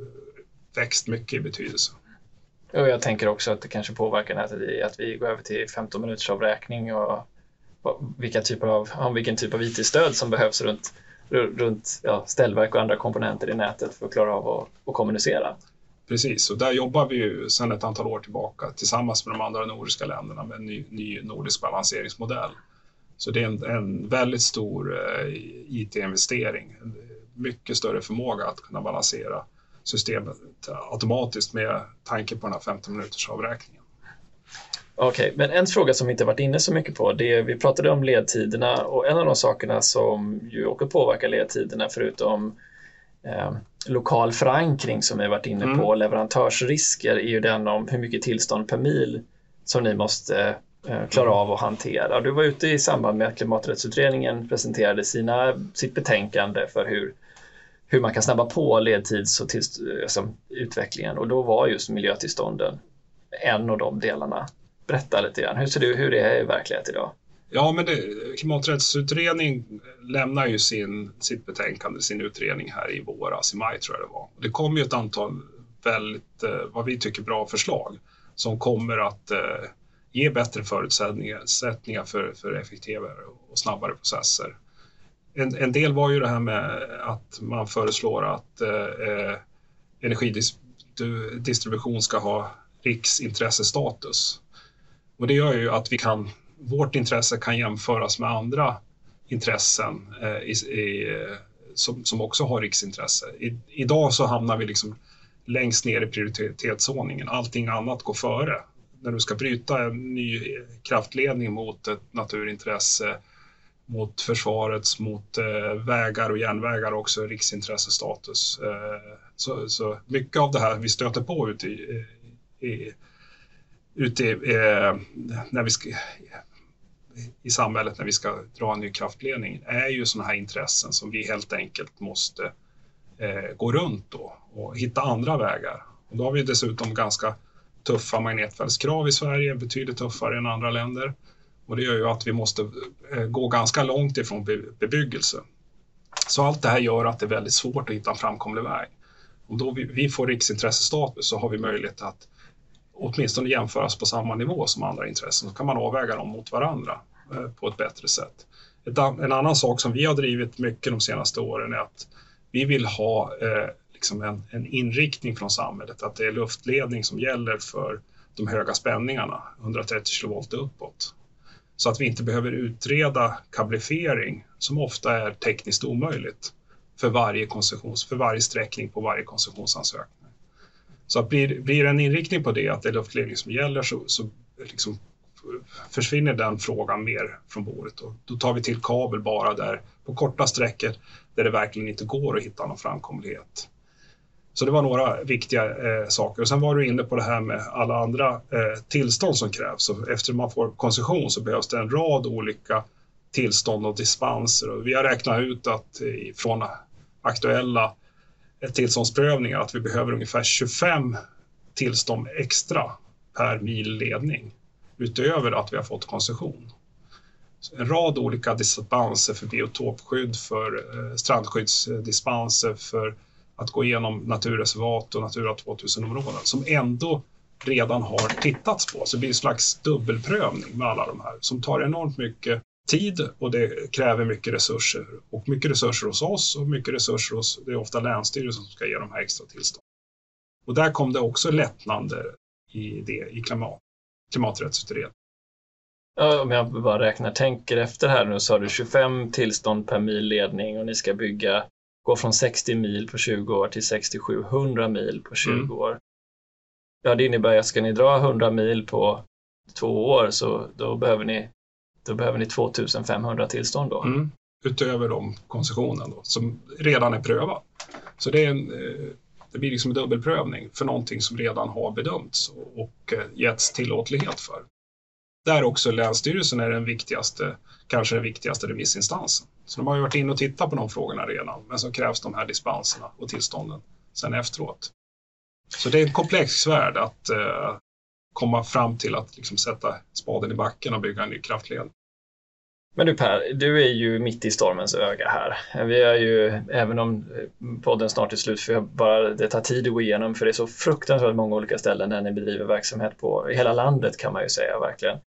växt mycket i betydelse. Och jag tänker också att det kanske påverkar nätet i att vi går över till 15 minuters avräkning och vilka typer av, om vilken typ av IT-stöd som behövs runt, runt ja, ställverk och andra komponenter i nätet för att klara av att, att kommunicera. Precis, och där jobbar vi ju sedan ett antal år tillbaka tillsammans med de andra nordiska länderna med en ny, ny nordisk balanseringsmodell. Så det är en, en väldigt stor eh, IT-investering, mycket större förmåga att kunna balansera systemet eh, automatiskt med tanke på den här 15 minuters avräkningen. Okej, okay, men en fråga som vi inte varit inne så mycket på, det är, vi pratade om ledtiderna och en av de sakerna som ju också påverkar ledtiderna förutom eh, lokal förankring som vi varit inne mm. på, leverantörsrisker, är ju den om hur mycket tillstånd per mil som ni måste eh, klara av att hantera. Du var ute i samband med att Klimaträttsutredningen presenterade sina, sitt betänkande för hur, hur man kan snabba på ledtids och tills, alltså, utvecklingen och då var just miljötillstånden en av de delarna. Berätta lite grann, hur ser det hur det är i verklighet idag? Ja, men det, klimaträttsutredning lämnar ju sin, sitt betänkande, sin utredning här i våras, i maj tror jag det var. Det kom ju ett antal väldigt, eh, vad vi tycker, bra förslag som kommer att eh, ge bättre förutsättningar för, för effektivare och snabbare processer. En, en, del var ju det här med att man föreslår att eh, eh energidistribution ska ha riksintressestatus. Och det gör ju att vi kan vårt intresse kan jämföras med andra intressen eh, i, i, som, som också har riksintresse. I, idag så hamnar vi liksom längst ner i prioritetsordningen. Allting annat går före. När du ska bryta en ny kraftledning mot ett naturintresse, mot försvarets, mot eh, vägar och järnvägar också riksintressestatus. Eh, så, så mycket av det här vi stöter på ute i, i, ute i, eh, när vi ska, i samhället när vi ska dra en ny kraftledning är ju sådana här intressen som vi helt enkelt måste eh, gå runt då och hitta andra vägar. Och då har vi dessutom ganska tuffa magnetfältskrav i Sverige, betydligt tuffare än andra länder. Och det gör ju att vi måste eh, gå ganska långt ifrån be bebyggelse. Så allt det här gör att det är väldigt svårt att hitta en framkomlig väg. Om då vi, vi får riksintressestatus så har vi möjlighet att åtminstone jämföras på samma nivå som andra intressen. Så kan man avväga dem mot varandra eh, på ett bättre sätt. En annan sak som vi har drivit mycket de senaste åren är att vi vill ha eh, liksom en, en, inriktning från samhället, att det är luftledning som gäller för de höga spänningarna, 130 kilovolt uppåt. Så att vi inte behöver utreda kablifiering som ofta är tekniskt omöjligt för varje, koncessions, för varje sträckning på varje koncessionsansökan. Så att blir, blir en inriktning på det, att det är luftledning som gäller, så, så liksom försvinner den frågan mer från bordet. Och då tar vi till kabel bara där på korta sträckor där det verkligen inte går att hitta någon framkomlighet. Så det var några viktiga eh, saker. Och sen var du inne på det här med alla andra eh, tillstånd som krävs. Så efter man får koncession så behövs det en rad olika tillstånd och dispenser. Och vi har räknat ut att eh, från aktuella eh, tillståndsprövningar att vi behöver ungefär 25 tillstånd extra per mil ledning utöver att vi har fått koncession. En rad olika dispenser för biotopskydd, för eh, strandskyddsdispenser, för att gå igenom naturreservat och Natura 2000-områden som ändå redan har tittats på. Så det blir en slags dubbelprövning med alla de här som tar enormt mycket tid och det kräver mycket resurser. Och mycket resurser hos oss och mycket resurser hos, det är ofta Länsstyrelsen som ska ge de här extra tillstånden. Och där kom det också lättnader i det i klimat, klimaträttsutredningen. Ja, om jag bara räknar, tänker efter här nu så har du 25 tillstånd per mil ledning och ni ska bygga, gå från 60 mil på 20 år till 6700 mil på 20 mm. år. Ja, det innebär att ska ni dra 100 mil på två år så då behöver ni, då behöver ni 2500 tillstånd då. Mm. Utöver de koncessionen då, som redan är prövad. Så det, är en, eh, det blir liksom en dubbelprövning för någonting som redan har bedömts och eh, getts tillåtlighet för där också Länsstyrelsen är den viktigaste, kanske den viktigaste remissinstansen. Så de har ju varit inne och tittat på de frågorna redan, men så krävs de här dispenserna och tillstånden sen efteråt. Så det är en komplex värld att eh, komma fram till att liksom sätta spaden i backen och bygga en ny kraftled. Men du Per, du är ju mitt i stormens öga här. Vi är ju, även om podden snart är slut, för bara, det tar tid att gå igenom, för det är så fruktansvärt många olika ställen där ni bedriver verksamhet på, i hela landet kan man ju säga verkligen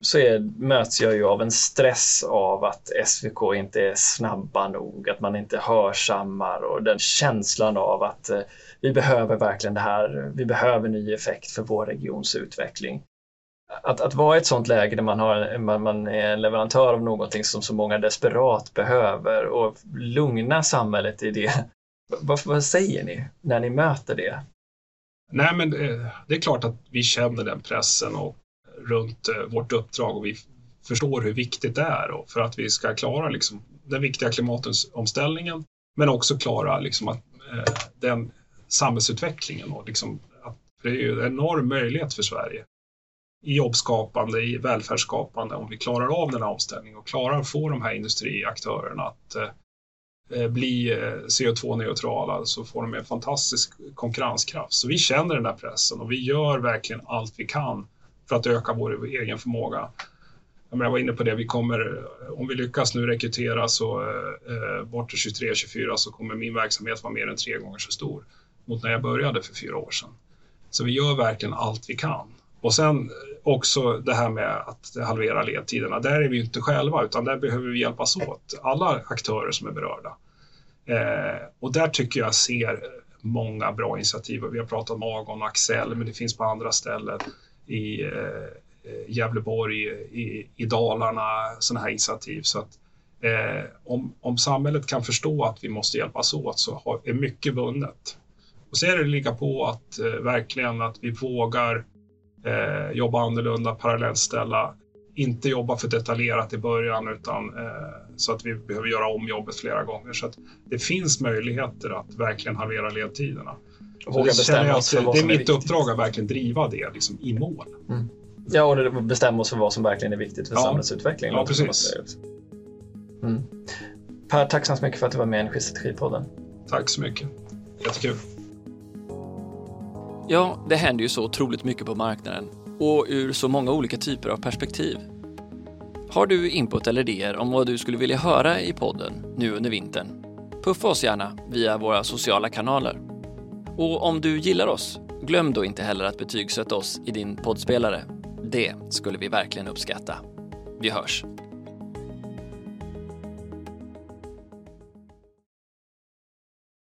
så är, möts jag ju av en stress av att SVK inte är snabba nog, att man inte hörsammar och den känslan av att eh, vi behöver verkligen det här, vi behöver ny effekt för vår regions utveckling. Att, att vara i ett sånt läge där man, har, man, man är en leverantör av någonting som så många desperat behöver och lugna samhället i det. Vad, vad säger ni när ni möter det? Nej, men eh, det är klart att vi känner den pressen och runt eh, vårt uppdrag och vi förstår hur viktigt det är och för att vi ska klara liksom, den viktiga klimatomställningen men också klara liksom, att, eh, den samhällsutvecklingen. Och liksom, att, det är ju en enorm möjlighet för Sverige i jobbskapande, i välfärdsskapande om vi klarar av den här omställningen och klarar att få de här industriaktörerna att eh, eh, bli eh, CO2-neutrala så får de en fantastisk konkurrenskraft. Så vi känner den här pressen och vi gör verkligen allt vi kan för att öka vår egen förmåga. Jag var inne på det, vi kommer, om vi lyckas nu rekrytera så eh, bort till 23-24 så kommer min verksamhet vara mer än tre gånger så stor mot när jag började för fyra år sedan. Så vi gör verkligen allt vi kan. Och sen också det här med att halvera ledtiderna. Där är vi inte själva utan där behöver vi hjälpas åt, alla aktörer som är berörda. Eh, och där tycker jag ser många bra initiativ. Vi har pratat om Agon och Axel, men det finns på andra ställen i eh, Gävleborg, i, i Dalarna, sådana här initiativ. Så att, eh, om, om samhället kan förstå att vi måste hjälpas åt så har, är mycket vunnet. Och så är det att ligga på att eh, verkligen att vi vågar eh, jobba annorlunda, parallellställa, inte jobba för detaljerat i början utan eh, så att vi behöver göra om jobbet flera gånger. Så att det finns möjligheter att verkligen halvera ledtiderna. Våga bestämma oss för vad det är mitt uppdrag att verkligen driva det liksom, i mål. Mm. Ja, och bestämma oss för vad som verkligen är viktigt för ja. samhällsutvecklingen. Ja, precis. Mm. Per, tack så mycket för att du var med i Energistrategipodden. Tack så mycket. Jättekul. Ja, det händer ju så otroligt mycket på marknaden och ur så många olika typer av perspektiv. Har du input eller idéer om vad du skulle vilja höra i podden nu under vintern? Puffa oss gärna via våra sociala kanaler. Och om du gillar oss, glöm då inte heller att betygsätta oss i din poddspelare. Det skulle vi verkligen uppskatta. Vi hörs!